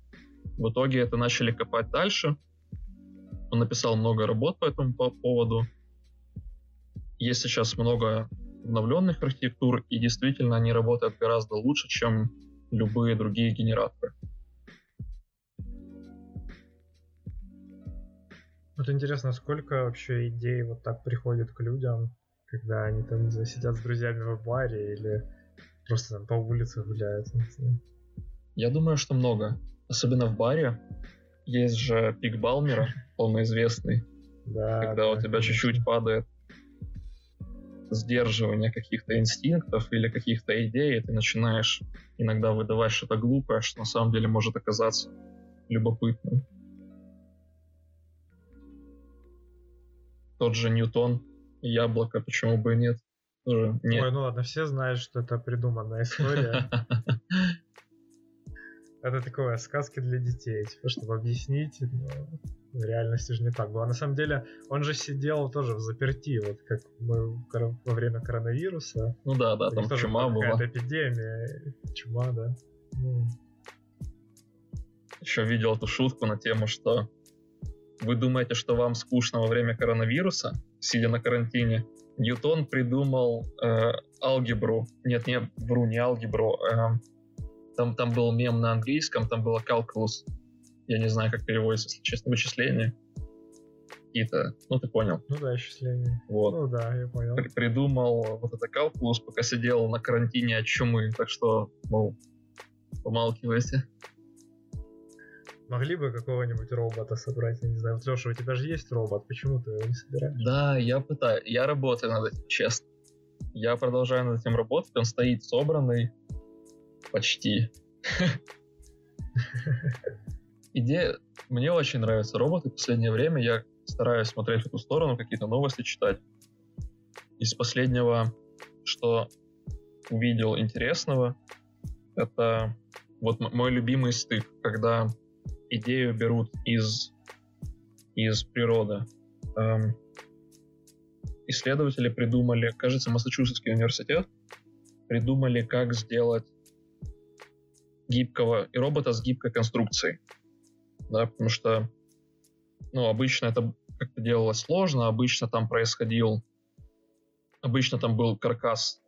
В итоге это начали копать дальше. Он написал много работ по этому поводу. Есть сейчас много обновленных архитектур, и действительно они работают гораздо лучше, чем любые другие генераторы. Вот интересно, сколько вообще идей вот так приходит к людям, когда они там сидят с друзьями в баре или просто там по улице гуляют. Я думаю, что много. Особенно в баре. Есть же пик Балмера, полноизвестный. Да. Когда да, у тебя чуть-чуть падает сдерживание каких-то инстинктов или каких-то идей, и ты начинаешь иногда выдавать что-то глупое, что на самом деле может оказаться любопытным. Тот же Ньютон, яблоко, почему бы и нет? Тоже нет. Ой, ну ладно, все знают, что это придуманная история. *laughs* Это такое сказки для детей, типа, чтобы объяснить, но в реальности же не так было. На самом деле, он же сидел тоже в заперти, вот как мы во время коронавируса. Ну да, да, там чума была. Какая-то эпидемия, чума, да. Ну. Еще видел эту шутку на тему, что вы думаете, что вам скучно во время коронавируса, сидя на карантине? Ньютон придумал э, алгебру. Нет, не вру, не алгебру. Э, там, там был мем на английском, там было calculus. Я не знаю, как переводится, если честно, вычисление. Какие-то, ну ты понял. Ну да, исчисления. Вот. Ну да, я понял. При придумал вот это calculus, пока сидел на карантине от чумы, так что, мол, помалкивайте. Могли бы какого-нибудь робота собрать, я не знаю. Вот, Леша, у тебя же есть робот, почему ты его не собираешь? Да, я пытаюсь, я работаю над этим, честно. Я продолжаю над этим работать, он стоит собранный, почти. Идея... Мне очень нравятся роботы. В последнее время я стараюсь смотреть в эту сторону, какие-то новости читать. Из последнего, что увидел интересного, это вот мой любимый стык, когда идею берут из, из природы. Эм, исследователи придумали, кажется, Массачусетский университет, придумали, как сделать гибкого и робота с гибкой конструкцией. Да, потому что ну, обычно это как-то делалось сложно, обычно там происходил, обычно там был каркас,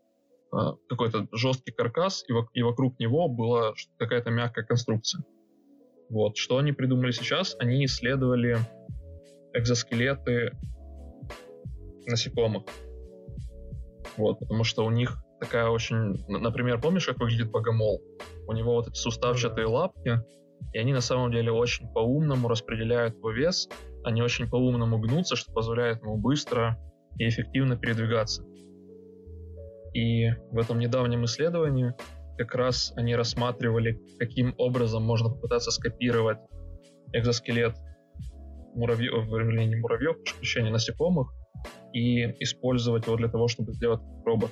а, какой-то жесткий каркас, и, вокруг него была какая-то мягкая конструкция. Вот. Что они придумали сейчас? Они исследовали экзоскелеты насекомых. Вот, потому что у них такая очень... Например, помнишь, как выглядит богомол? У него вот эти суставчатые лапки, и они на самом деле очень по-умному распределяют его вес, они очень по-умному гнутся, что позволяет ему быстро и эффективно передвигаться. И в этом недавнем исследовании как раз они рассматривали, каким образом можно попытаться скопировать экзоскелет муравьев, вернее, не муравьев, прошу насекомых, и использовать его для того, чтобы сделать робот.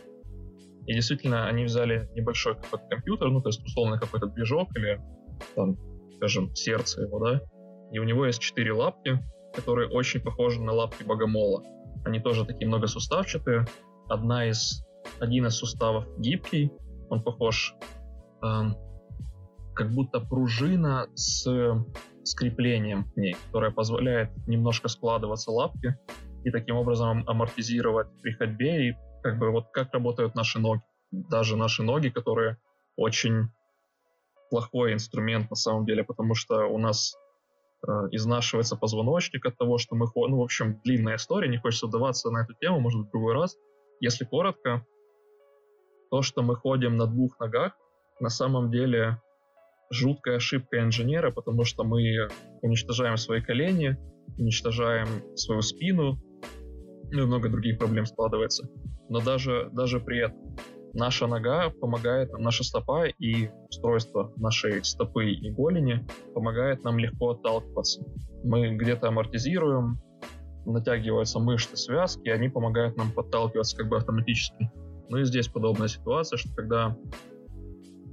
И действительно, они взяли небольшой какой-то компьютер, ну, то есть, условно, какой-то движок или, там, скажем, сердце его, да, и у него есть четыре лапки, которые очень похожи на лапки богомола. Они тоже такие многосуставчатые. Одна из, один из суставов гибкий, он похож э, как будто пружина с скреплением к ней, которое позволяет немножко складываться лапки и таким образом амортизировать при ходьбе и как бы вот как работают наши ноги. Даже наши ноги, которые очень плохой инструмент на самом деле, потому что у нас э, изнашивается позвоночник от того, что мы ходим. Ну, в общем, длинная история, не хочется вдаваться на эту тему, может, в другой раз. Если коротко, то, что мы ходим на двух ногах, на самом деле жуткая ошибка инженера, потому что мы уничтожаем свои колени, уничтожаем свою спину, ну и много других проблем складывается. Но даже, даже при этом наша нога помогает нам, наша стопа и устройство нашей стопы и голени помогает нам легко отталкиваться. Мы где-то амортизируем, натягиваются мышцы, связки, они помогают нам подталкиваться как бы автоматически. Ну и здесь подобная ситуация, что когда,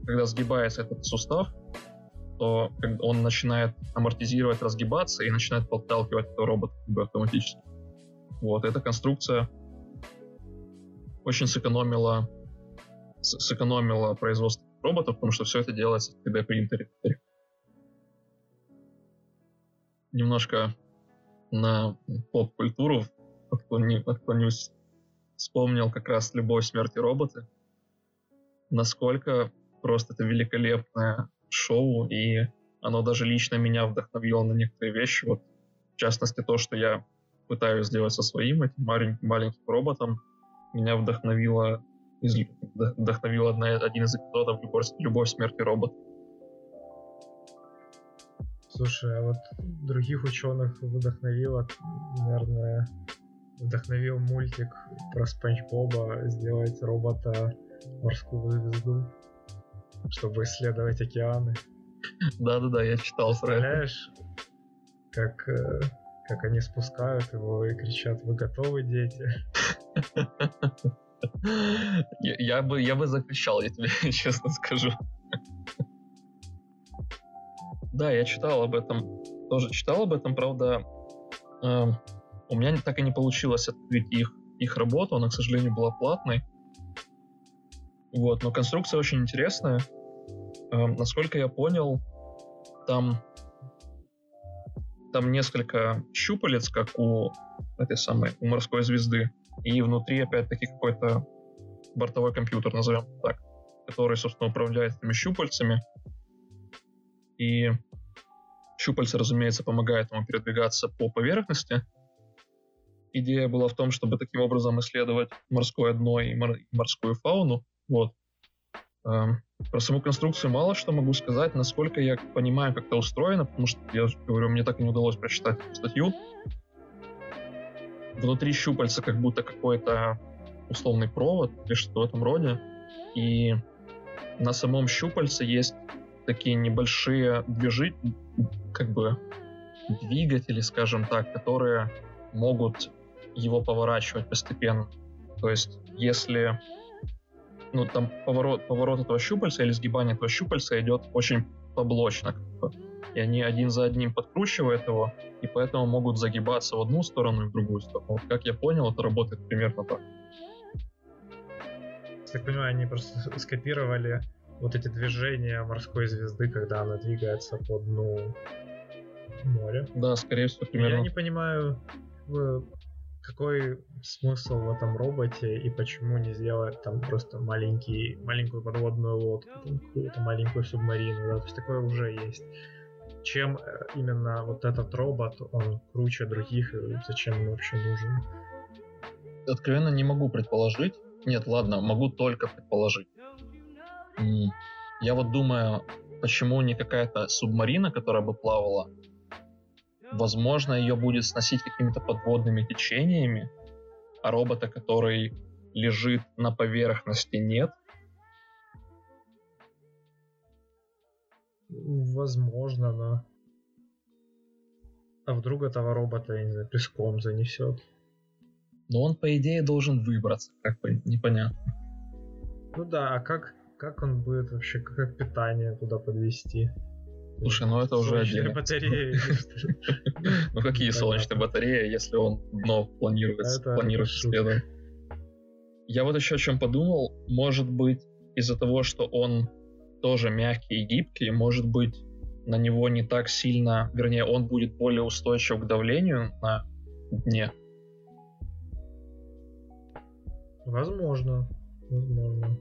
когда сгибается этот сустав, то он начинает амортизировать, разгибаться и начинает подталкивать этого робота как бы автоматически. Вот, эта конструкция очень сэкономила, сэкономила производство роботов, потому что все это делается в 3D принтере. Немножко на поп-культуру отклонюсь. Вспомнил как раз «Любовь, смерть и роботы». Насколько просто это великолепное шоу, и оно даже лично меня вдохновило на некоторые вещи. Вот, в частности, то, что я пытаюсь сделать со своим этим маленьким, маленьким роботом, меня вдохновило, из, вдохновил одна, один из эпизодов «Любовь, «Любовь смерти робот». Слушай, а вот других ученых вдохновило, наверное, вдохновил мультик про Спанч Боба сделать робота морскую звезду чтобы исследовать океаны. *laughs* Да-да-да, я читал Представляешь, как, э, как они спускают его и кричат, вы готовы, дети? Я, бы, я бы закричал, я тебе *laughs* честно скажу. Да, я читал об этом, тоже читал об этом, правда, э, у меня так и не получилось открыть их, их работу, она, к сожалению, была платной. Вот, но конструкция очень интересная. Э, насколько я понял, там там несколько щупалец, как у этой самой, у морской звезды, и внутри опять-таки какой-то бортовой компьютер, назовем так, который, собственно, управляет этими щупальцами. И щупальца, разумеется, помогают ему передвигаться по поверхности. Идея была в том, чтобы таким образом исследовать морское дно и морскую фауну. Вот. Про саму конструкцию мало что могу сказать, насколько я понимаю, как это устроено, потому что, я говорю, мне так и не удалось прочитать статью. Внутри щупальца как будто какой-то условный провод или что-то в этом роде. И на самом щупальце есть такие небольшие движи, как бы двигатели, скажем так, которые могут его поворачивать постепенно. То есть, если ну, там поворот, поворот этого щупальца или сгибание этого щупальца идет очень поблочно. И они один за одним подкручивают его, и поэтому могут загибаться в одну сторону и в другую сторону. Вот как я понял, это работает примерно так. Так понимаю, они просто *laughs* скопировали вот эти движения морской звезды, когда она двигается по дну моря. Да, скорее всего, примерно. Я не понимаю, какой смысл в этом роботе и почему не сделать там просто маленький, маленькую подводную лодку, какую-то маленькую субмарину, да, то есть такое уже есть. Чем э, именно вот этот робот, он круче других, и зачем он вообще нужен? Откровенно не могу предположить. Нет, ладно, могу только предположить. Я вот думаю, почему не какая-то субмарина, которая бы плавала, Возможно, ее будет сносить какими-то подводными течениями, а робота, который лежит на поверхности, нет. Возможно, да. А вдруг этого робота, я не знаю, песком занесет? Но он, по идее, должен выбраться, как бы непонятно. Ну да, а как, как он будет вообще, как питание туда подвести? Слушай, ну это уже отдельно. батареи. *laughs* Ну какие солнечные батареи, если он дно планирует, планирует исследовать? Я вот еще о чем подумал. Может быть, из-за того, что он тоже мягкий и гибкий, может быть, на него не так сильно, вернее, он будет более устойчив к давлению на дне. Возможно. Возможно.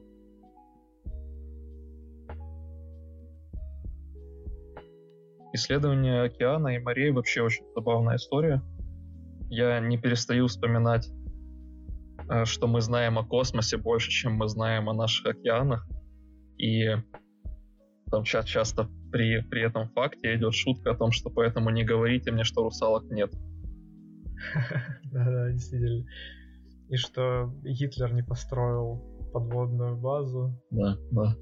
Исследование океана и морей вообще очень забавная история. Я не перестаю вспоминать, э, что мы знаем о космосе больше, чем мы знаем о наших океанах. И там ча- часто при, при этом факте идет шутка о том, что поэтому не говорите мне, что русалок нет. *laughs* Да-да, действительно. И что Гитлер не построил подводную базу. Да, да.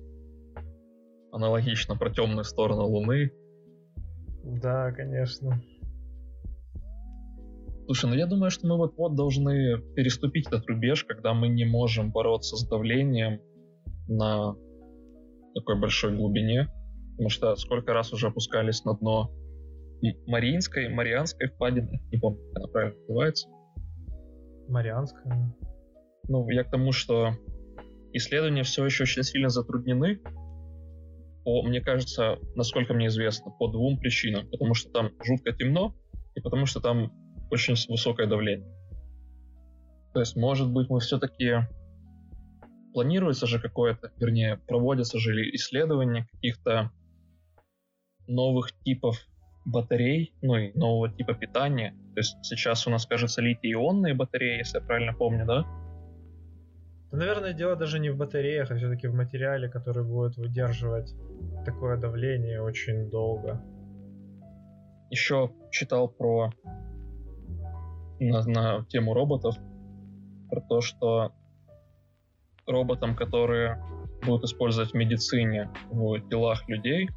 Аналогично про темную сторону Луны. Да, конечно. Слушай, ну я думаю, что мы вот-вот должны переступить этот рубеж, когда мы не можем бороться с давлением на такой большой глубине. Потому что сколько раз уже опускались на дно Мариинской, Марианской впадины, не помню, как она правильно называется. Марианская. Ну, я к тому, что исследования все еще очень сильно затруднены, по, мне кажется, насколько мне известно, по двум причинам. Потому что там жутко темно, и потому что там очень высокое давление. То есть, может быть, мы все-таки... Планируется же какое-то, вернее, проводятся же исследования каких-то новых типов батарей, ну и нового типа питания. То есть сейчас у нас, кажется, литий-ионные батареи, если я правильно помню, да? Да, наверное, дело даже не в батареях, а все-таки в материале, который будет выдерживать такое давление очень долго. еще читал про на, на тему роботов, про то, что роботам, которые будут использовать в медицине в телах людей,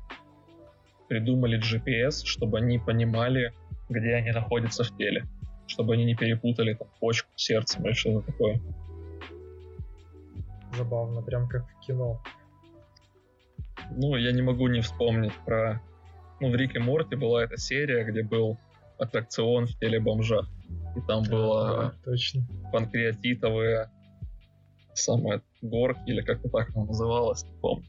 придумали GPS, чтобы они понимали, где они находятся в теле, чтобы они не перепутали там, почку с сердцем или что-то такое. Забавно, прям как в кино. Ну, я не могу не вспомнить про... Ну, в Рике Морти была эта серия, где был аттракцион в теле бомжа. И там было Да, точно. панкреатитовые самые горки, или как-то так оно называлось, не помню.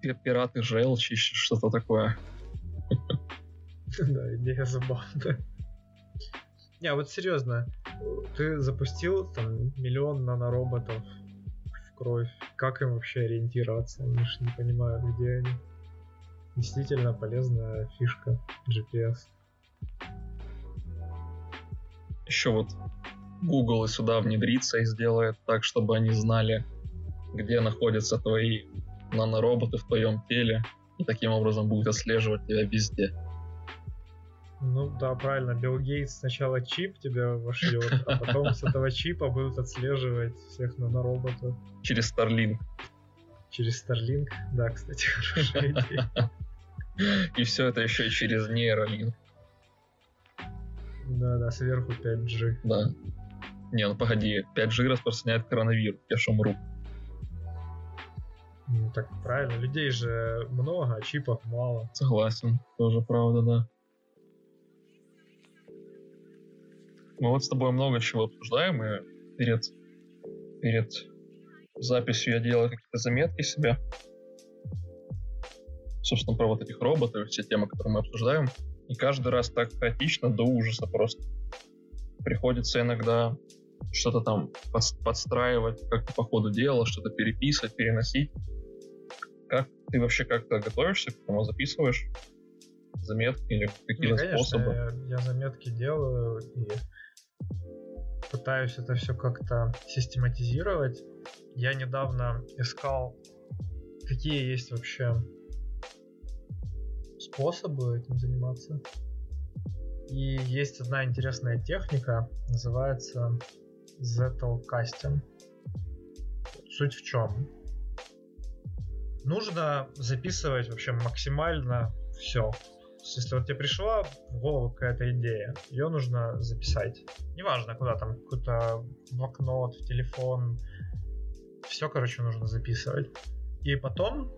Пи- Пираты желчи, что-то такое. *laughs* Да, идея забавная. Не, вот серьезно, ты запустил там миллион нанороботов в кровь. Как им вообще ориентироваться? Они ж не понимают, где они. Действительно полезная фишка GPS. Еще вот Google и сюда внедрится и сделает так, чтобы они знали, где находятся твои нанороботы в твоем теле, и таким образом будет отслеживать тебя везде. Ну да, правильно. Билл Гейтс сначала чип тебе вошлет, а *laughs* потом с этого чипа будут отслеживать всех нанороботов Через Starlink. через Starlink. Да, кстати, *laughs* хорошая идея. *laughs* И все это еще через нейролинк. Да-да, сверху 5G. Да. Не, ну погоди, 5G распространяет коронавирус, я ж умру. Ну так правильно, людей же много, а чипов мало. Согласен, тоже правда, да. Мы вот с тобой много чего обсуждаем, и перед, перед записью я делаю какие-то заметки себе. Собственно, про вот этих роботов все темы, которые мы обсуждаем. И каждый раз так хаотично до ужаса просто. Приходится иногда что-то там подс- подстраивать как-то по ходу дела, что-то переписывать, переносить. Как ты вообще как-то готовишься к этому, записываешь заметки или какие-то способы? я, я заметки делаю и пытаюсь это все как-то систематизировать. Я недавно искал, какие есть вообще способы этим заниматься. И есть одна интересная техника, называется Zettelcasting. Суть в чем? Нужно записывать вообще максимально все. Если вот тебе пришла в голову какая-то идея, ее нужно записать. Неважно куда там, какой-то блокнот, в телефон. Все, короче, нужно записывать. И потом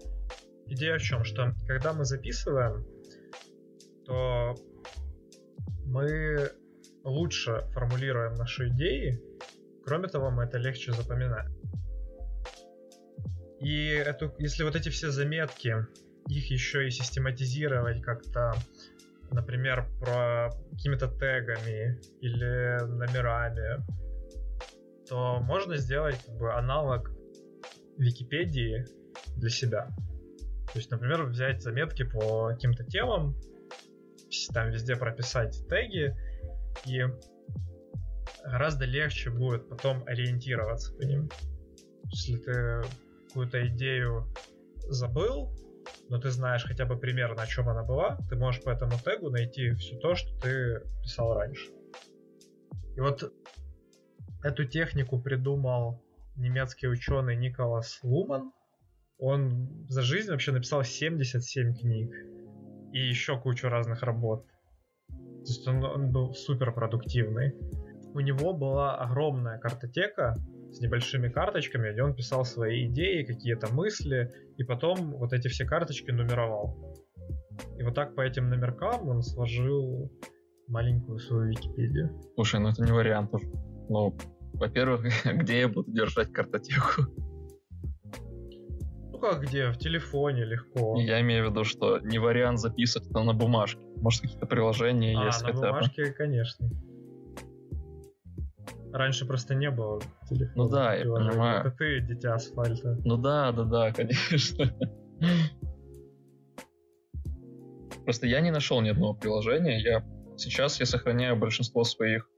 идея в чем? Что когда мы записываем, то мы лучше формулируем наши идеи, кроме того, мы это легче запоминаем. И эту, если вот эти все заметки, их еще и систематизировать как-то, например, про какими-то тегами или номерами, то можно сделать как бы, аналог Википедии для себя. То есть, например, взять заметки по каким-то темам, там везде прописать теги, и гораздо легче будет потом ориентироваться по ним. Если ты какую-то идею забыл, но ты знаешь хотя бы примерно, о чем она была, ты можешь по этому тегу найти все то, что ты писал раньше. И вот эту технику придумал немецкий ученый Николас Луман. Он за жизнь вообще написал 77 книг и еще кучу разных работ. То есть он, он был супер продуктивный. У него была огромная картотека с небольшими карточками, где он писал свои идеи, какие-то мысли, и потом вот эти все карточки нумеровал. И вот так по этим номеркам он сложил маленькую свою Википедию. Слушай, ну это не вариант уже. Ну, во-первых, *laughs* где я буду держать картотеку? Ну как где? В телефоне легко. Я имею в виду, что не вариант записывать это на бумажке. Может, какие-то приложения а, есть на хотя бы. бумажке, конечно. Раньше просто не было телефона. Ну да, я понимаю. Это ты, дитя асфальта. Ну да, да, да, *laughs* конечно. Просто я не нашел ни одного приложения. Я сейчас я сохраняю большинство своих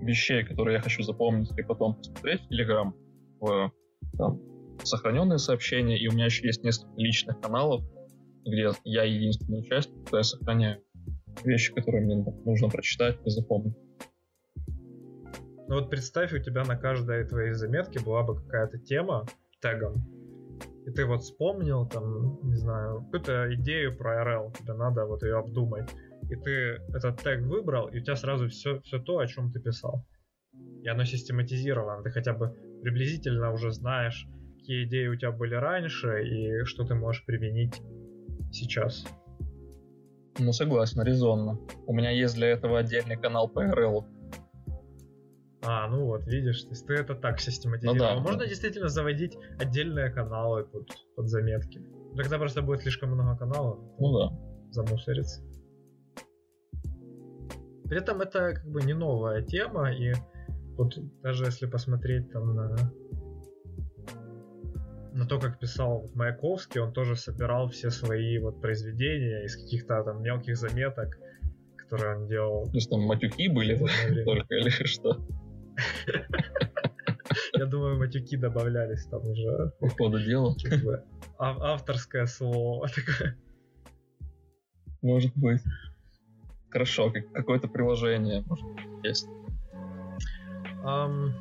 вещей, которые я хочу запомнить и потом посмотреть в Telegram в там, сохраненные сообщения, и у меня еще есть несколько личных каналов, где я единственный участник, куда я сохраняю вещи, которые мне нужно прочитать и запомнить. Ну вот представь, у тебя на каждой твоей заметке была бы какая-то тема тегом, и ты вот вспомнил там, не знаю, какую-то идею про RL, тебе надо вот ее обдумать, и ты этот тег выбрал, и у тебя сразу все, все то, о чем ты писал. И оно систематизировано, ты хотя бы приблизительно уже знаешь, какие идеи у тебя были раньше и что ты можешь применить сейчас. Ну, согласен, резонно. У меня есть для этого отдельный канал по RL. А, ну вот, видишь, то есть ты это так систематизировал. Ну, да, Можно да. действительно заводить отдельные каналы под, под заметки. Тогда просто будет слишком много каналов. Ну да. Замусорится. При этом это как бы не новая тема, и вот даже если посмотреть там на на то, как писал Маяковский, он тоже собирал все свои вот произведения из каких-то там мелких заметок, которые он делал. То есть там матюки были *laughs* только или что? Я думаю, матюки добавлялись там уже. По ходу дела. Авторское слово такое. Может быть. Хорошо, какое-то приложение может есть. Um,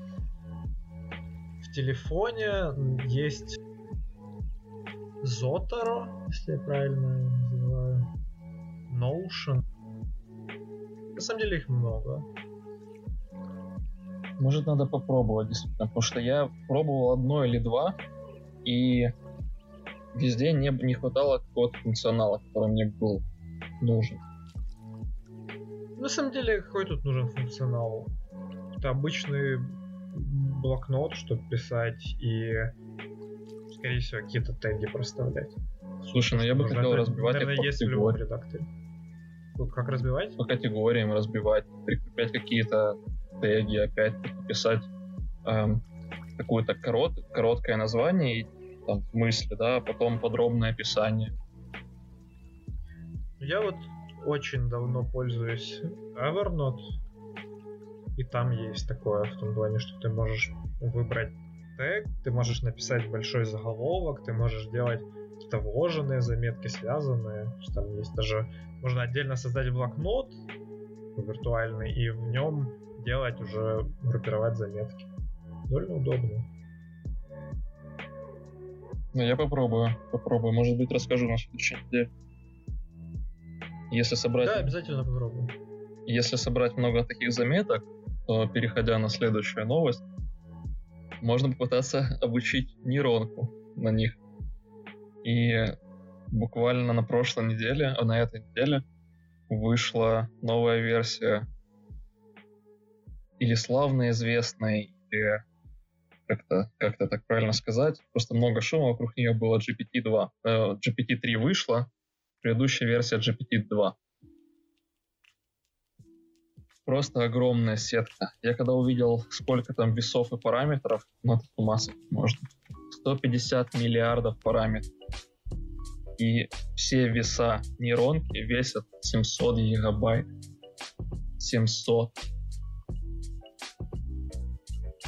в телефоне есть Zotero, если я правильно называю. Notion. На самом деле их много. Может, надо попробовать, действительно, потому что я пробовал одно или два, и везде не, не хватало какого-то функционала, который мне был нужен. На самом деле, какой тут нужен функционал? Это обычный блокнот, чтобы писать и, скорее всего, какие-то теги проставлять. Слушай, ну я бы хотел разбивать наверное, их по есть категориям. Как разбивать? По категориям разбивать, прикреплять какие-то теги, опять писать эм, какое-то корот, короткое название и там мысли, да, а потом подробное описание. Я вот очень давно пользуюсь Evernote, и там есть такое в том плане, что ты можешь выбрать тег, ты можешь написать большой заголовок, ты можешь делать какие-то вложенные заметки, связанные. Там есть даже можно отдельно создать блокнот виртуальный и в нем делать уже группировать заметки. Довольно удобно. Ну, я попробую, попробую. Может быть, расскажу на следующей неделе. Если собрать... Да, обязательно попробую. Если собрать много таких заметок, то, переходя на следующую новость, можно попытаться *laughs* обучить нейронку на них. И буквально на прошлой неделе, а на этой неделе вышла новая версия или славно известной, или как-то как так правильно сказать. Просто много шума вокруг нее было GPT-2. Э, GPT-3 вышла, предыдущая версия GPT-2. Просто огромная сетка. Я когда увидел, сколько там весов и параметров, ну это с ума можно. 150 миллиардов параметров. И все веса нейронки весят 700 гигабайт. 700.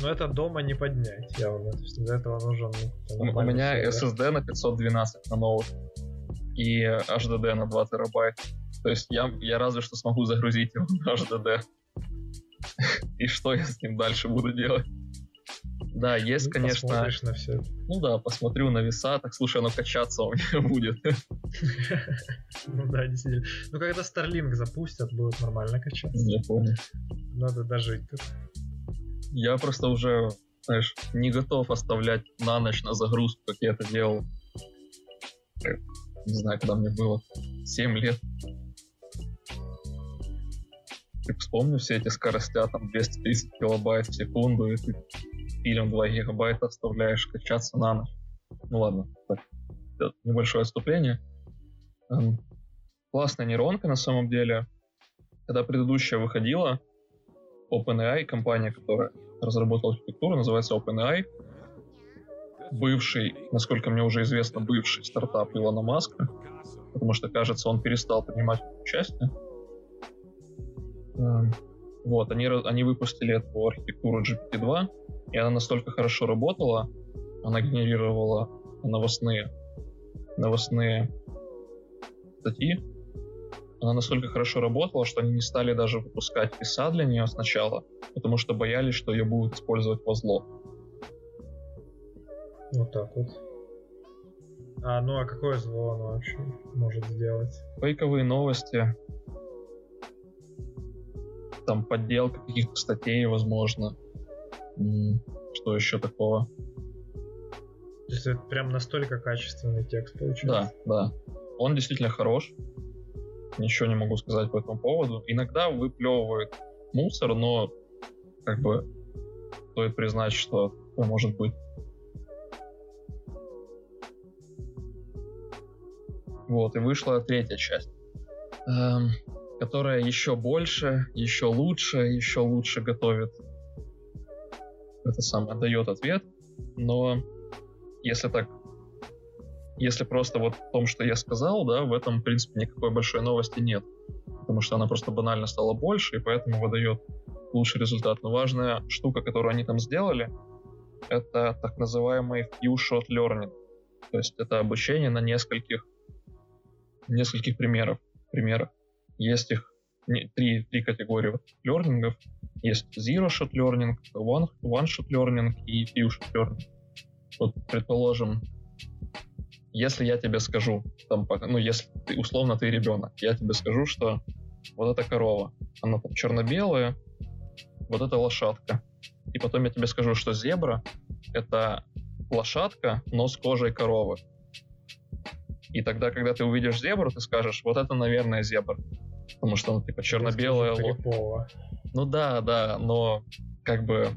Но это дома не поднять явно. То есть для этого нужен... Ну, у меня SSD на 512 на ноут и HDD на 2 терабайта. То есть я, я разве что смогу загрузить его на HDD. *laughs* И что я с ним дальше буду делать? Да, есть, ну, конечно. на все. Ну да, посмотрю на веса, так слушай, оно качаться у меня *laughs* будет. *laughs* Ну да, действительно. Ну когда Starlink запустят, будет нормально качаться. Я понял. Надо дожить тут. Я просто уже, знаешь, не готов оставлять на ночь на загрузку, как я это делал. Не знаю, когда мне было 7 лет. Ты вспомни все эти скоростя, там 230 килобайт в секунду, и ты фильм 2 гигабайта оставляешь качаться на ночь. Ну ладно, так, небольшое отступление. Эм, классная нейронка на самом деле. Когда предыдущая выходила, OpenAI, компания, которая разработала архитектуру, называется OpenAI. Бывший, насколько мне уже известно, бывший стартап Илона Маска, потому что, кажется, он перестал принимать участие. Эм, вот, они, они выпустили эту архитектуру GPT-2, и она настолько хорошо работала, она генерировала новостные, новостные статьи, она настолько хорошо работала, что они не стали даже выпускать писа для нее сначала, потому что боялись, что ее будут использовать во зло. Вот так вот. А, ну а какое зло она вообще может сделать? Фейковые новости. Там подделка каких-то статей, возможно. Что еще такого? То есть это прям настолько качественный текст получается? Да, да. Он действительно хорош ничего не могу сказать по этому поводу. Иногда выплевывает мусор, но как бы стоит признать, что может быть. Вот, и вышла третья часть, эм, которая еще больше, еще лучше, еще лучше готовит это самое, дает ответ, но если так если просто вот в том, что я сказал, да, в этом, в принципе, никакой большой новости нет. Потому что она просто банально стала больше, и поэтому выдает лучший результат. Но важная штука, которую они там сделали, это так называемый few shot learning. То есть это обучение на нескольких, нескольких примеров. примерах. Есть их не, три, три категории вот, лернингов. Есть zero shot learning, one, one shot learning и few shot learning. Вот, предположим, если я тебе скажу, там, ну, если ты, условно ты ребенок, я тебе скажу, что вот эта корова, она там черно-белая, вот эта лошадка. И потом я тебе скажу, что зебра — это лошадка, но с кожей коровы. И тогда, когда ты увидишь зебру, ты скажешь, вот это, наверное, зебра. Потому что она типа черно-белая. Ну да, да, но как бы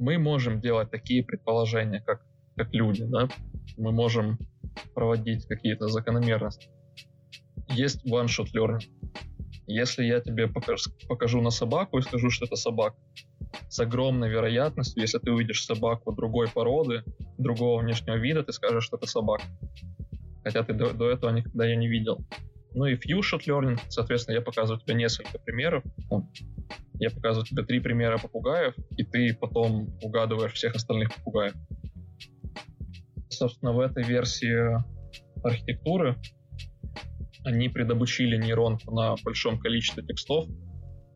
мы можем делать такие предположения, как, как люди, да? Мы можем проводить какие-то закономерности. Есть one-shot learning. Если я тебе покажу, на собаку и скажу, что это собака, с огромной вероятностью, если ты увидишь собаку другой породы, другого внешнего вида, ты скажешь, что это собака. Хотя ты до, до этого никогда ее не видел. Ну и few shot learning, соответственно, я показываю тебе несколько примеров. Я показываю тебе три примера попугаев, и ты потом угадываешь всех остальных попугаев собственно, в этой версии архитектуры они предобучили нейронку на большом количестве текстов.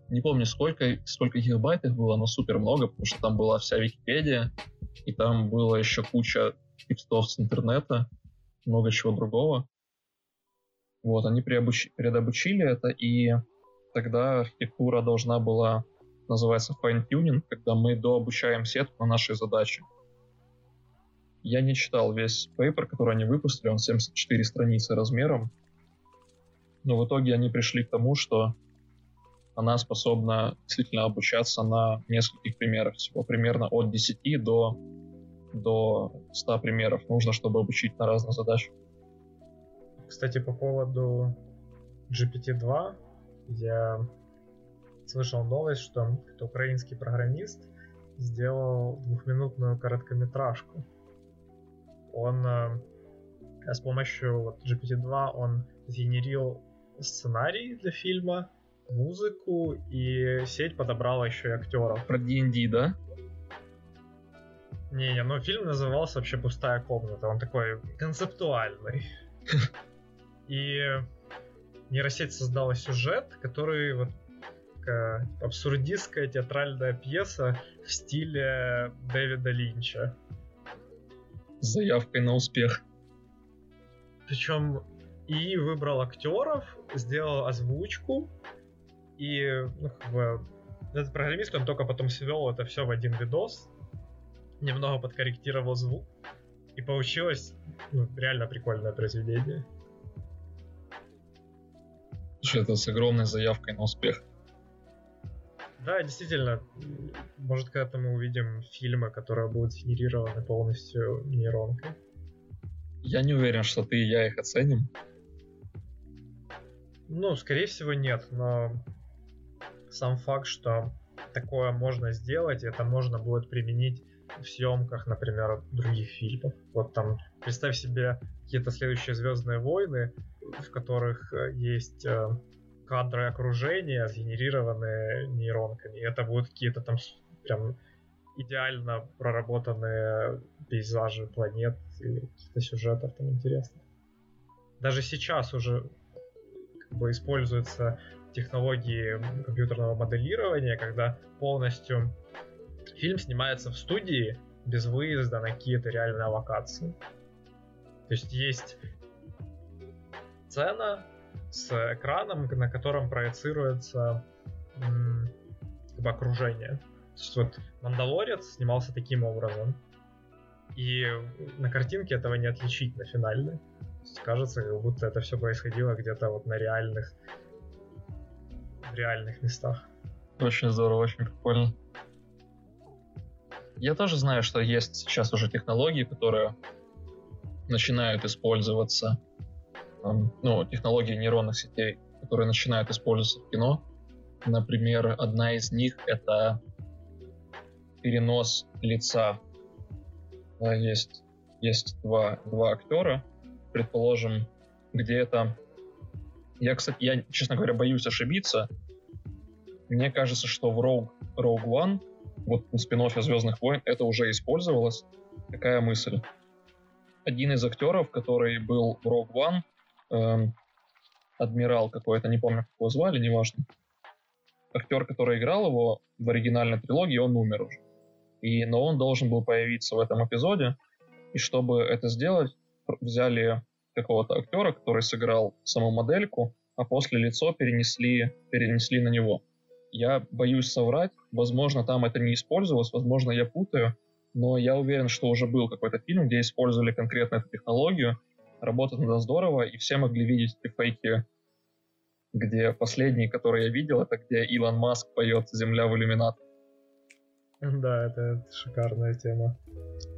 Не помню, сколько, сколько гигабайт их было, но супер много, потому что там была вся Википедия, и там было еще куча текстов с интернета, много чего другого. Вот, они преобуч... предобучили это, и тогда архитектура должна была называться fine-tuning, когда мы дообучаем сетку на нашей задаче. Я не читал весь пейпер, который они выпустили, он 74 страницы размером. Но в итоге они пришли к тому, что она способна действительно обучаться на нескольких примерах. Всего примерно от 10 до, до 100 примеров нужно, чтобы обучить на разных задачах. Кстати, по поводу GPT-2, я слышал новость, что украинский программист сделал двухминутную короткометражку. Он э, с помощью вот, GPT-2 он сгенерил сценарий для фильма, музыку, и сеть подобрала еще и актеров. Про D&D, да? Не-не, ну фильм назывался вообще «Пустая комната», он такой концептуальный. *laughs* И нейросеть создала сюжет, который вот такая абсурдистская театральная пьеса в стиле Дэвида Линча. С заявкой на успех. Причем и выбрал актеров, сделал озвучку, и ну, как бы, этот программист, он только потом свел это все в один видос, немного подкорректировал звук, и получилось ну, реально прикольное произведение. Слушай, это с огромной заявкой на успех. Да, действительно, может, когда-то мы увидим фильмы, которые будут сгенерированы полностью нейронкой. Я не уверен, что ты и я их оценим. Ну, скорее всего, нет, но сам факт, что такое можно сделать, это можно будет применить в съемках, например, других фильмов. Вот там, представь себе какие-то следующие Звездные войны, в которых э, есть э, кадры окружения, сгенерированные нейронками. Это будут какие-то там прям идеально проработанные пейзажи планет или каких-то сюжетов там интересных. Даже сейчас уже как бы используются технологии компьютерного моделирования, когда полностью фильм снимается в студии без выезда на какие-то реальные локации. То есть есть сцена с экраном, на котором проецируется как бы окружение. То есть вот Мандалорец снимался таким образом. И на картинке этого не отличить на финальной. Кажется, как будто это все происходило где-то вот на реальных в реальных местах. Очень здорово, очень прикольно. Я тоже знаю, что есть сейчас уже технологии, которые начинают использоваться ну, технологии нейронных сетей, которые начинают использоваться в кино. Например, одна из них — это перенос лица. Есть, есть два, два актера, предположим, где это... Я, кстати, я, честно говоря, боюсь ошибиться. Мне кажется, что в Rogue, Rogue One, вот в спин Звездных войн, это уже использовалось. Такая мысль. Один из актеров, который был в Rogue One, адмирал какой-то, не помню, как его звали, неважно. Актер, который играл его в оригинальной трилогии, он умер уже. И, но он должен был появиться в этом эпизоде, и чтобы это сделать, взяли какого-то актера, который сыграл саму модельку, а после лицо перенесли, перенесли на него. Я боюсь соврать, возможно, там это не использовалось, возможно, я путаю, но я уверен, что уже был какой-то фильм, где использовали конкретно эту технологию, работает она здорово, и все могли видеть эти фейки, где последний, который я видел, это где Илон Маск поет «Земля в иллюминат». Да, это, шикарная тема.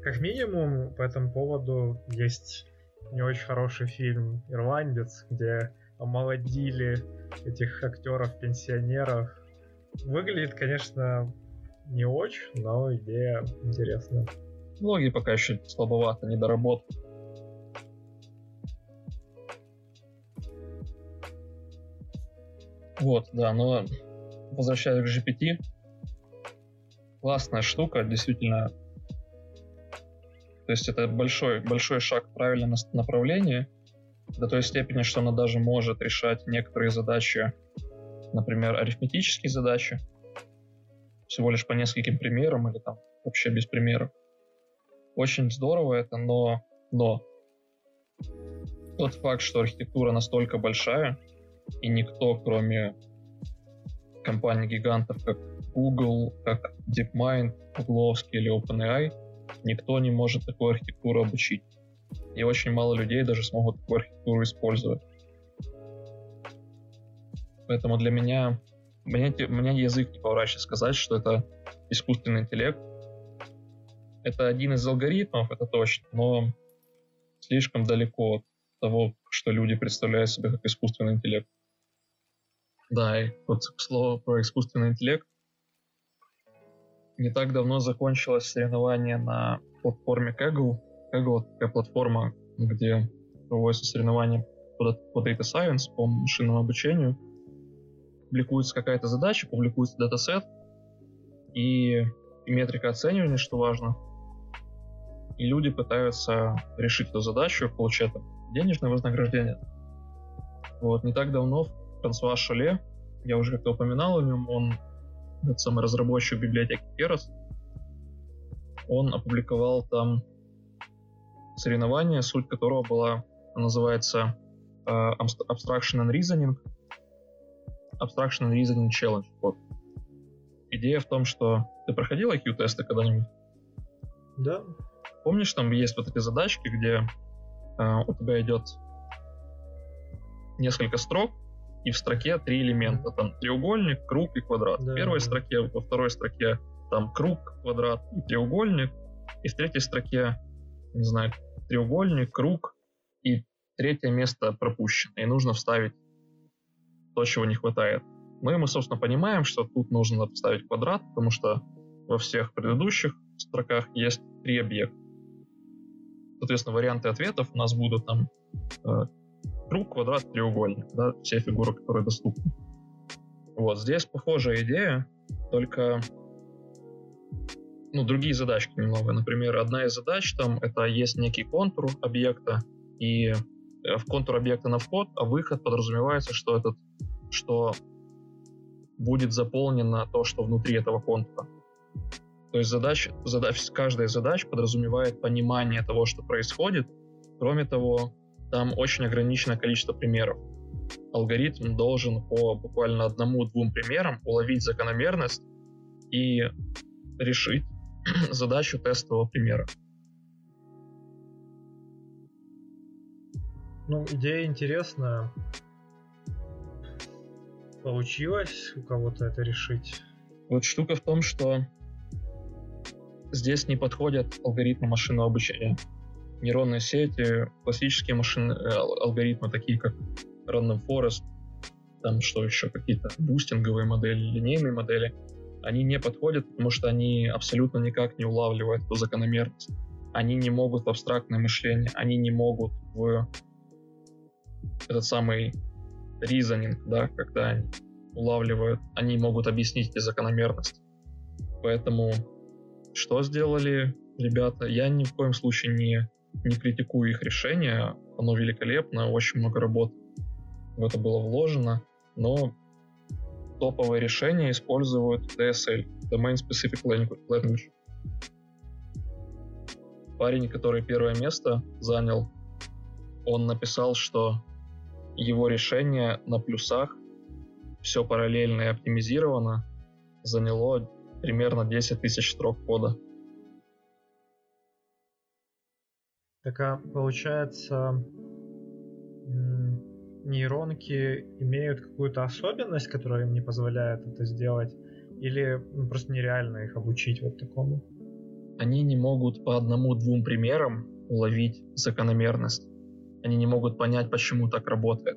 Как минимум, по этому поводу есть не очень хороший фильм «Ирландец», где омолодили этих актеров-пенсионеров. Выглядит, конечно, не очень, но идея интересная. Технологии пока еще слабовато, недоработка. Вот, да, но возвращаясь к GPT, классная штука, действительно. То есть это большой, большой шаг в правильном направлении, до той степени, что она даже может решать некоторые задачи, например, арифметические задачи, всего лишь по нескольким примерам или там вообще без примеров. Очень здорово это, но, но тот факт, что архитектура настолько большая, и никто, кроме компаний-гигантов, как Google, как DeepMind, Google или OpenAI, никто не может такую архитектуру обучить. И очень мало людей даже смогут такую архитектуру использовать. Поэтому для меня, у меня язык не поворачивается сказать, что это искусственный интеллект. Это один из алгоритмов, это точно, но слишком далеко от того, что люди представляют себе как искусственный интеллект. Да, и вот слово про искусственный интеллект. Не так давно закончилось соревнование на платформе Kaggle. Kaggle — такая платформа, где проводятся соревнования по, по Data Science, по машинному обучению. Публикуется какая-то задача, публикуется датасет, и, и метрика оценивания, что важно. И люди пытаются решить эту задачу, получать денежное вознаграждение. Вот, не так давно Франсуа Шале, я уже как-то упоминал о нем, он этот самый разработчик библиотеки Keras, он опубликовал там соревнование, суть которого была, называется uh, Abstraction and Reasoning. Abstraction and Reasoning Challenge. Вот. Идея в том, что ты проходил IQ-тесты когда-нибудь? Да. Помнишь, там есть вот эти задачки, где uh, у тебя идет несколько строк, и в строке три элемента. Там треугольник, круг и квадрат. Да, в первой строке, во второй строке там круг, квадрат и треугольник. И в третьей строке, не знаю, треугольник, круг и третье место пропущено. И нужно вставить то, чего не хватает. Ну и мы, собственно, понимаем, что тут нужно вставить квадрат, потому что во всех предыдущих строках есть три объекта. Соответственно, варианты ответов у нас будут там э, круг, квадрат, треугольник, да, все фигуры, которые доступны. Вот, здесь похожая идея, только ну, другие задачки немного. Например, одна из задач там это есть некий контур объекта, и э, в контур объекта на вход, а выход подразумевается, что этот, что будет заполнено то, что внутри этого контура. То есть задач, задач, каждая задача подразумевает понимание того, что происходит. Кроме того, там очень ограниченное количество примеров. Алгоритм должен по буквально одному-двум примерам уловить закономерность и решить *clears throat* задачу тестового примера. Ну, идея интересная. Получилось у кого-то это решить? Вот штука в том, что здесь не подходят алгоритмы машинного обучения нейронные сети, классические машины, э, алгоритмы, такие как Random Forest, там что еще, какие-то бустинговые модели, линейные модели, они не подходят, потому что они абсолютно никак не улавливают эту закономерность. Они не могут в абстрактное мышление, они не могут в этот самый reasoning, да, когда они улавливают, они могут объяснить эти закономерности. Поэтому что сделали ребята? Я ни в коем случае не не критикую их решение, оно великолепно, очень много работ в это было вложено, но топовые решения используют DSL, Domain Specific Language. Парень, который первое место занял, он написал, что его решение на плюсах, все параллельно и оптимизировано, заняло примерно 10 тысяч строк кода. Так получается, нейронки имеют какую-то особенность, которая им не позволяет это сделать? Или ну, просто нереально их обучить вот такому? Они не могут по одному-двум примерам уловить закономерность. Они не могут понять, почему так работает.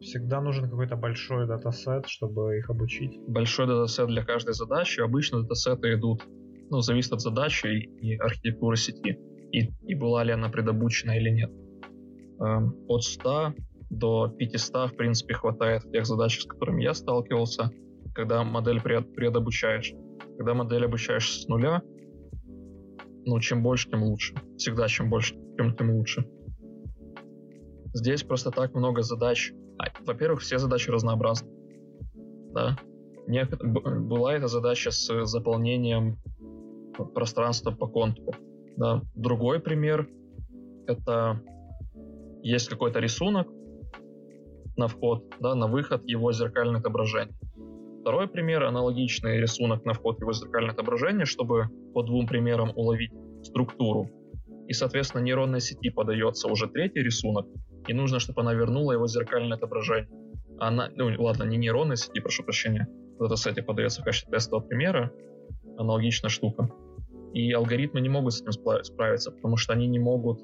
Всегда нужен какой-то большой датасет, чтобы их обучить. Большой датасет для каждой задачи. Обычно датасеты идут, ну, зависит от задачи и архитектуры сети и, и была ли она предобучена или нет. Эм, от 100 до 500, в принципе, хватает тех задач, с которыми я сталкивался, когда модель пред, предобучаешь. Когда модель обучаешь с нуля, ну, чем больше, тем лучше. Всегда чем больше, тем, тем лучше. Здесь просто так много задач. А, во-первых, все задачи разнообразны. Да. Не, была эта задача с заполнением пространства по контуру. Да. Другой пример — это есть какой-то рисунок на вход, да, на выход его зеркальное отображение. Второй пример — аналогичный рисунок на вход его зеркальное отображение, чтобы по двум примерам уловить структуру. И, соответственно, нейронной сети подается уже третий рисунок, и нужно, чтобы она вернула его зеркальное отображение. Она, ну ладно, не нейронной сети, прошу прощения, в датасете подается в качестве тестового примера, аналогичная штука. И алгоритмы не могут с этим справиться, потому что они не могут...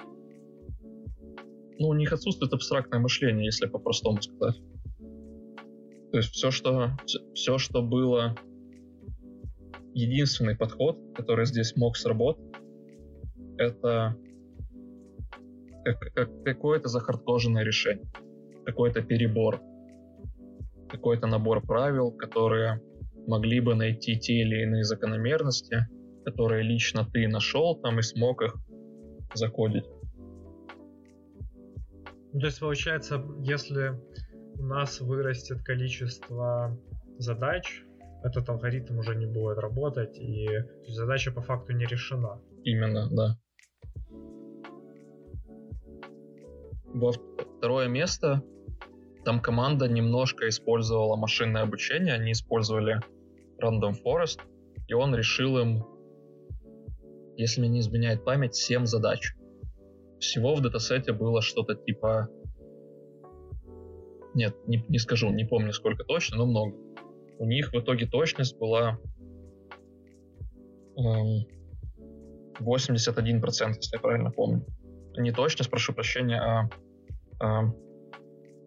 Ну, у них отсутствует абстрактное мышление, если по-простому сказать. То есть все, что, все, что было единственный подход, который здесь мог сработать, это как, как, какое-то захардкоженное решение, какой-то перебор, какой-то набор правил, которые могли бы найти те или иные закономерности, которые лично ты нашел там и смог их закодить. Ну, то есть получается, если у нас вырастет количество задач, этот алгоритм уже не будет работать, и задача по факту не решена. Именно, да. Во второе место там команда немножко использовала машинное обучение, они использовали Random Forest, и он решил им, если мне не изменяет память, 7 задач. Всего в датасете было что-то типа... Нет, не, не скажу, не помню сколько точно, но много. У них в итоге точность была эм, 81%, если я правильно помню. Не точность, прошу прощения, а, а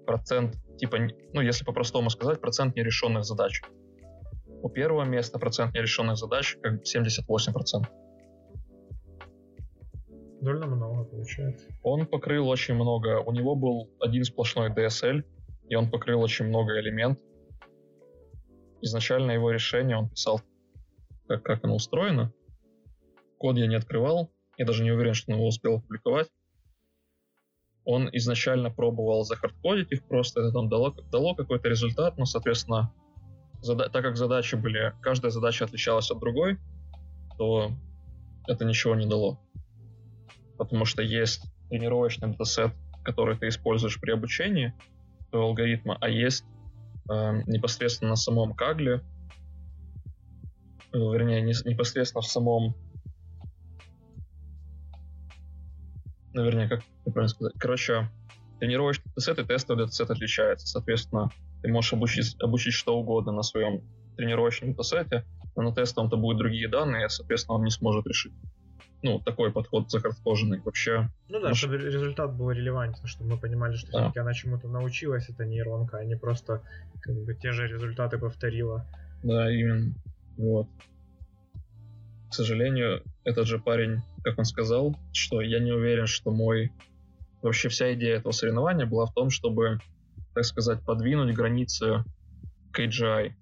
процент, типа, ну, если по-простому сказать, процент нерешенных задач. У первого места процент нерешенных задач как 78%. Довольно много получается. Он покрыл очень много. У него был один сплошной DSL, и он покрыл очень много элементов. Изначально его решение он писал, как, как оно устроено. Код я не открывал, я даже не уверен, что он его успел опубликовать он изначально пробовал захардкодить их просто, это там дало, дало какой-то результат, но, соответственно, зада- так как задачи были, каждая задача отличалась от другой, то это ничего не дало. Потому что есть тренировочный датасет, который ты используешь при обучении твоего алгоритма, а есть э, непосредственно на самом кагле, э, вернее, не, непосредственно в самом наверное, как правильно сказать. Короче, тренировочный датасет и тестовый датасет отличаются. Соответственно, ты можешь обучить, обучить что угодно на своем тренировочном датасете, но на тестовом-то будут другие данные, и, соответственно, он не сможет решить. Ну, такой подход захардкоженный вообще. Ну да, чтобы результат был релевантен, чтобы мы понимали, что да. все-таки она чему-то научилась, это нейронка, а не просто как бы те же результаты повторила. Да, именно. Вот. К сожалению, этот же парень как он сказал, что я не уверен, что мой... Вообще вся идея этого соревнования была в том, чтобы, так сказать, подвинуть границы к AGI.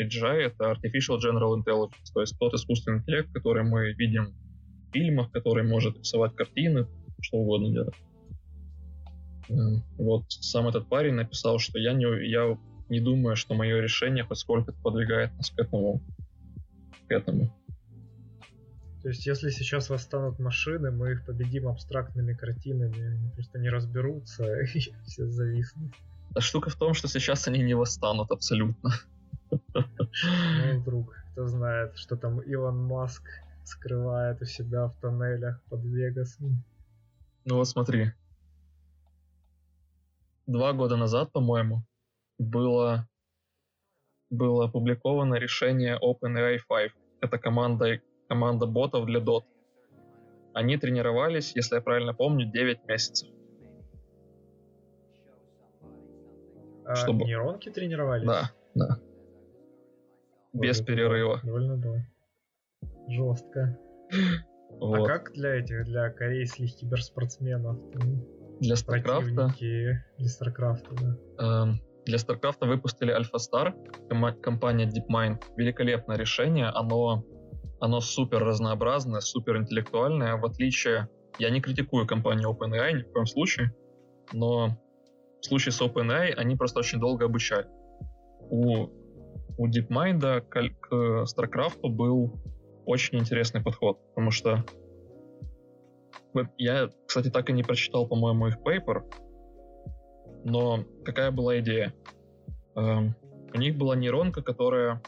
AGI — это Artificial General Intelligence, то есть тот искусственный интеллект, который мы видим фильмах, который может рисовать картины, что угодно делать. Эм, вот сам этот парень написал, что я не, я не думаю, что мое решение хоть сколько-то подвигает нас к этому. К этому. То есть, если сейчас восстанут машины, мы их победим абстрактными картинами, они просто не разберутся *laughs* и все зависнут. А штука в том, что сейчас они не восстанут абсолютно. *laughs* Ну, вдруг, кто знает, что там Илон Маск скрывает у себя в тоннелях под Вегасом. Ну вот смотри. Два года назад, по-моему, было, было опубликовано решение OpenAI 5. Это команда команда ботов для DOT. Они тренировались, если я правильно помню, 9 месяцев. А чтобы... нейронки тренировались? Да, да. Ой, Без перерыва. Довольно да. Жестко. А вот. А как для этих, для корейских киберспортсменов? Для Старкрафта? Для Старкрафта, да. Эм, для Старкрафта выпустили AlphaStar, компания DeepMind. Великолепное решение, оно оно супер разнообразное, супер интеллектуальное, в отличие... Я не критикую компанию OpenAI ни в коем случае, но в случае с OpenAI они просто очень долго обучали. У, у DeepMind к, к StarCraft был очень интересный подход, потому что я, кстати, так и не прочитал, по-моему, их пейпер, но какая была идея? Эм, у них была нейронка, которая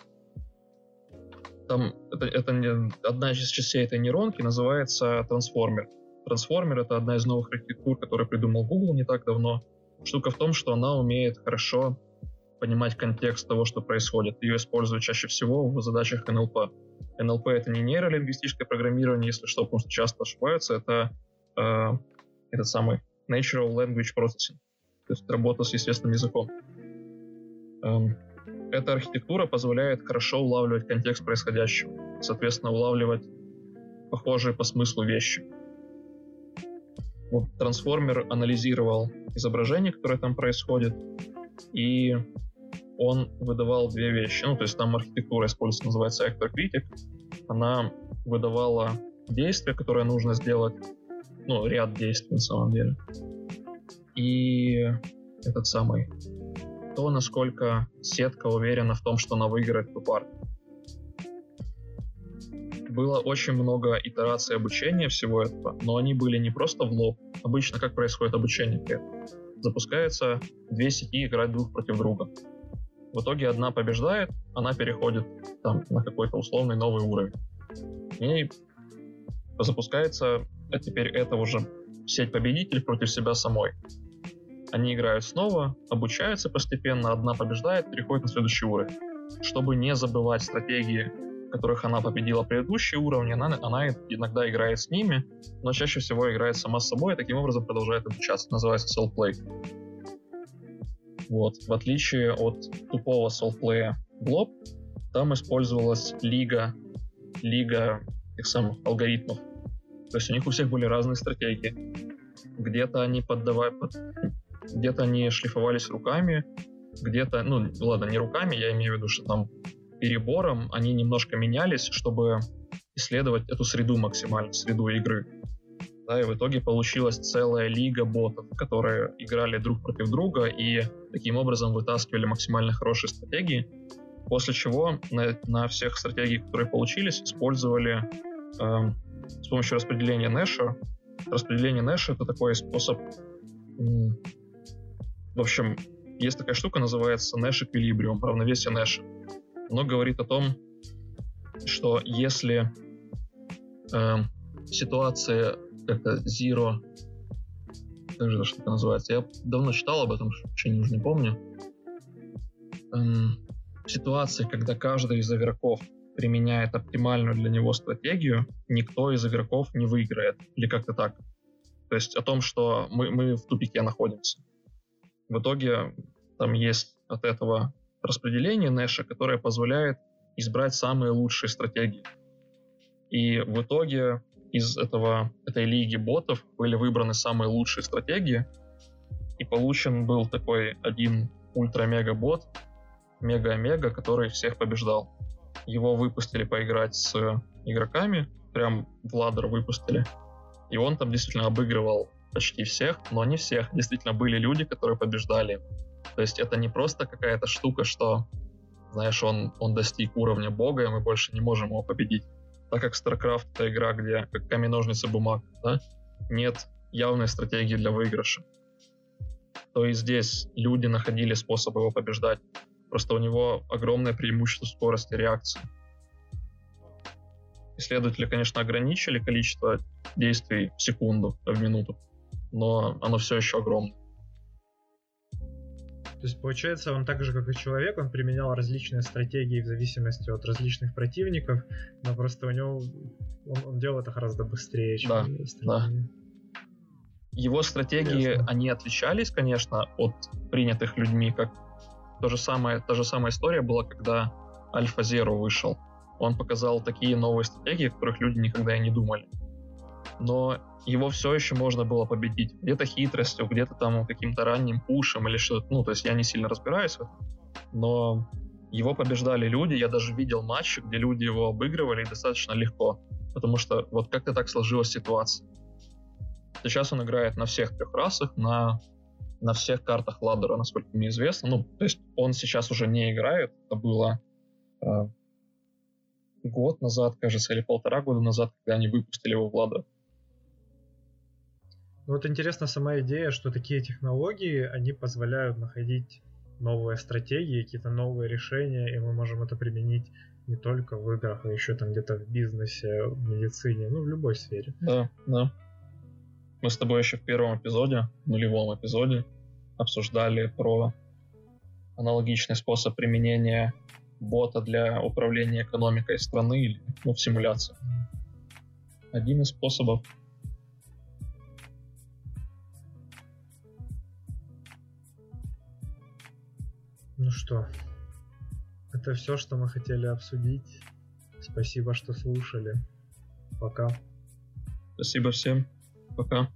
там это, это не, одна из частей этой нейронки называется трансформер. Трансформер — это одна из новых архитектур, которую придумал Google не так давно. Штука в том, что она умеет хорошо понимать контекст того, что происходит. Ее используют чаще всего в задачах НЛП. НЛП — это не нейролингвистическое программирование, если что, потому что часто ошибаются. Это э, этот самый Natural Language Processing, то есть работа с естественным языком. Эм, эта архитектура позволяет хорошо улавливать контекст происходящего, соответственно, улавливать похожие по смыслу вещи. Вот трансформер анализировал изображение, которое там происходит, и он выдавал две вещи. Ну, то есть там архитектура используется, называется Actor Critic. Она выдавала действие, которое нужно сделать, ну, ряд действий на самом деле. И этот самый то, насколько сетка уверена в том, что она выиграет эту партию. Было очень много итераций обучения всего этого, но они были не просто в лоб. Обычно как происходит обучение? Запускается две сети играть друг против друга. В итоге одна побеждает, она переходит там на какой-то условный новый уровень. И запускается, а теперь это уже сеть победителей против себя самой. Они играют снова, обучаются постепенно, одна побеждает, переходит на следующий уровень. Чтобы не забывать стратегии, которых она победила предыдущие уровни, она, она иногда играет с ними, но чаще всего играет сама с собой и таким образом продолжает обучаться. Называется self-play. Вот. В отличие от тупого self-play Blob, там использовалась лига, лига тех самых алгоритмов. То есть у них у всех были разные стратегии. Где-то они поддавали, под, где-то они шлифовались руками, где-то, ну, ладно, не руками, я имею в виду, что там перебором они немножко менялись, чтобы исследовать эту среду максимально, среду игры. Да, и в итоге получилась целая лига ботов, которые играли друг против друга и таким образом вытаскивали максимально хорошие стратегии, после чего на, на всех стратегиях, которые получились, использовали э, с помощью распределения Нэша. Распределение Нэша — это такой способ в общем, есть такая штука, называется Nash Equilibrium, равновесие Нэша. Оно говорит о том, что если э, ситуация это zero, как же эта штука называется? Я давно читал об этом, что-нибудь уже не помню. Эм, ситуации, когда каждый из игроков применяет оптимальную для него стратегию, никто из игроков не выиграет. Или как-то так. То есть о том, что мы, мы в тупике находимся. В итоге там есть от этого распределение Нэша, которое позволяет избрать самые лучшие стратегии. И в итоге из этого, этой лиги ботов были выбраны самые лучшие стратегии, и получен был такой один ультра-мега-бот, мега-мега, который всех побеждал. Его выпустили поиграть с игроками, прям в ладер выпустили. И он там действительно обыгрывал почти всех, но не всех. Действительно, были люди, которые побеждали. То есть это не просто какая-то штука, что, знаешь, он, он достиг уровня бога, и мы больше не можем его победить. Так как StarCraft — это игра, где как камень, ножницы, бумага, да? Нет явной стратегии для выигрыша. То и здесь люди находили способ его побеждать. Просто у него огромное преимущество скорости реакции. Исследователи, конечно, ограничили количество действий в секунду, а в минуту но оно все еще огромное. То есть, получается, он так же, как и человек, он применял различные стратегии в зависимости от различных противников, но просто у него он, он делал это гораздо быстрее, чем да, да. Его стратегии, Ясно. они отличались, конечно, от принятых людьми, как то же самое, та же самая история была, когда Альфа Зеро вышел. Он показал такие новые стратегии, о которых люди никогда и не думали. Но его все еще можно было победить. Где-то хитростью, где-то там каким-то ранним пушем или что-то. Ну, то есть я не сильно разбираюсь в этом. Но его побеждали люди. Я даже видел матчи, где люди его обыгрывали достаточно легко. Потому что вот как-то так сложилась ситуация. Сейчас он играет на всех трех расах, на, на всех картах ладдера, насколько мне известно. Ну, то есть он сейчас уже не играет. Это было э, год назад, кажется, или полтора года назад, когда они выпустили его в ладдер. Ну, вот интересна сама идея, что такие технологии, они позволяют находить новые стратегии, какие-то новые решения, и мы можем это применить Не только в играх, а еще там где-то в бизнесе, в медицине, ну, в любой сфере. Да, да. Мы с тобой еще в первом эпизоде, нулевом эпизоде, обсуждали про аналогичный способ применения бота для управления экономикой страны или ну, в симуляции. Один из способов. Ну что, это все, что мы хотели обсудить. Спасибо, что слушали. Пока. Спасибо всем. Пока.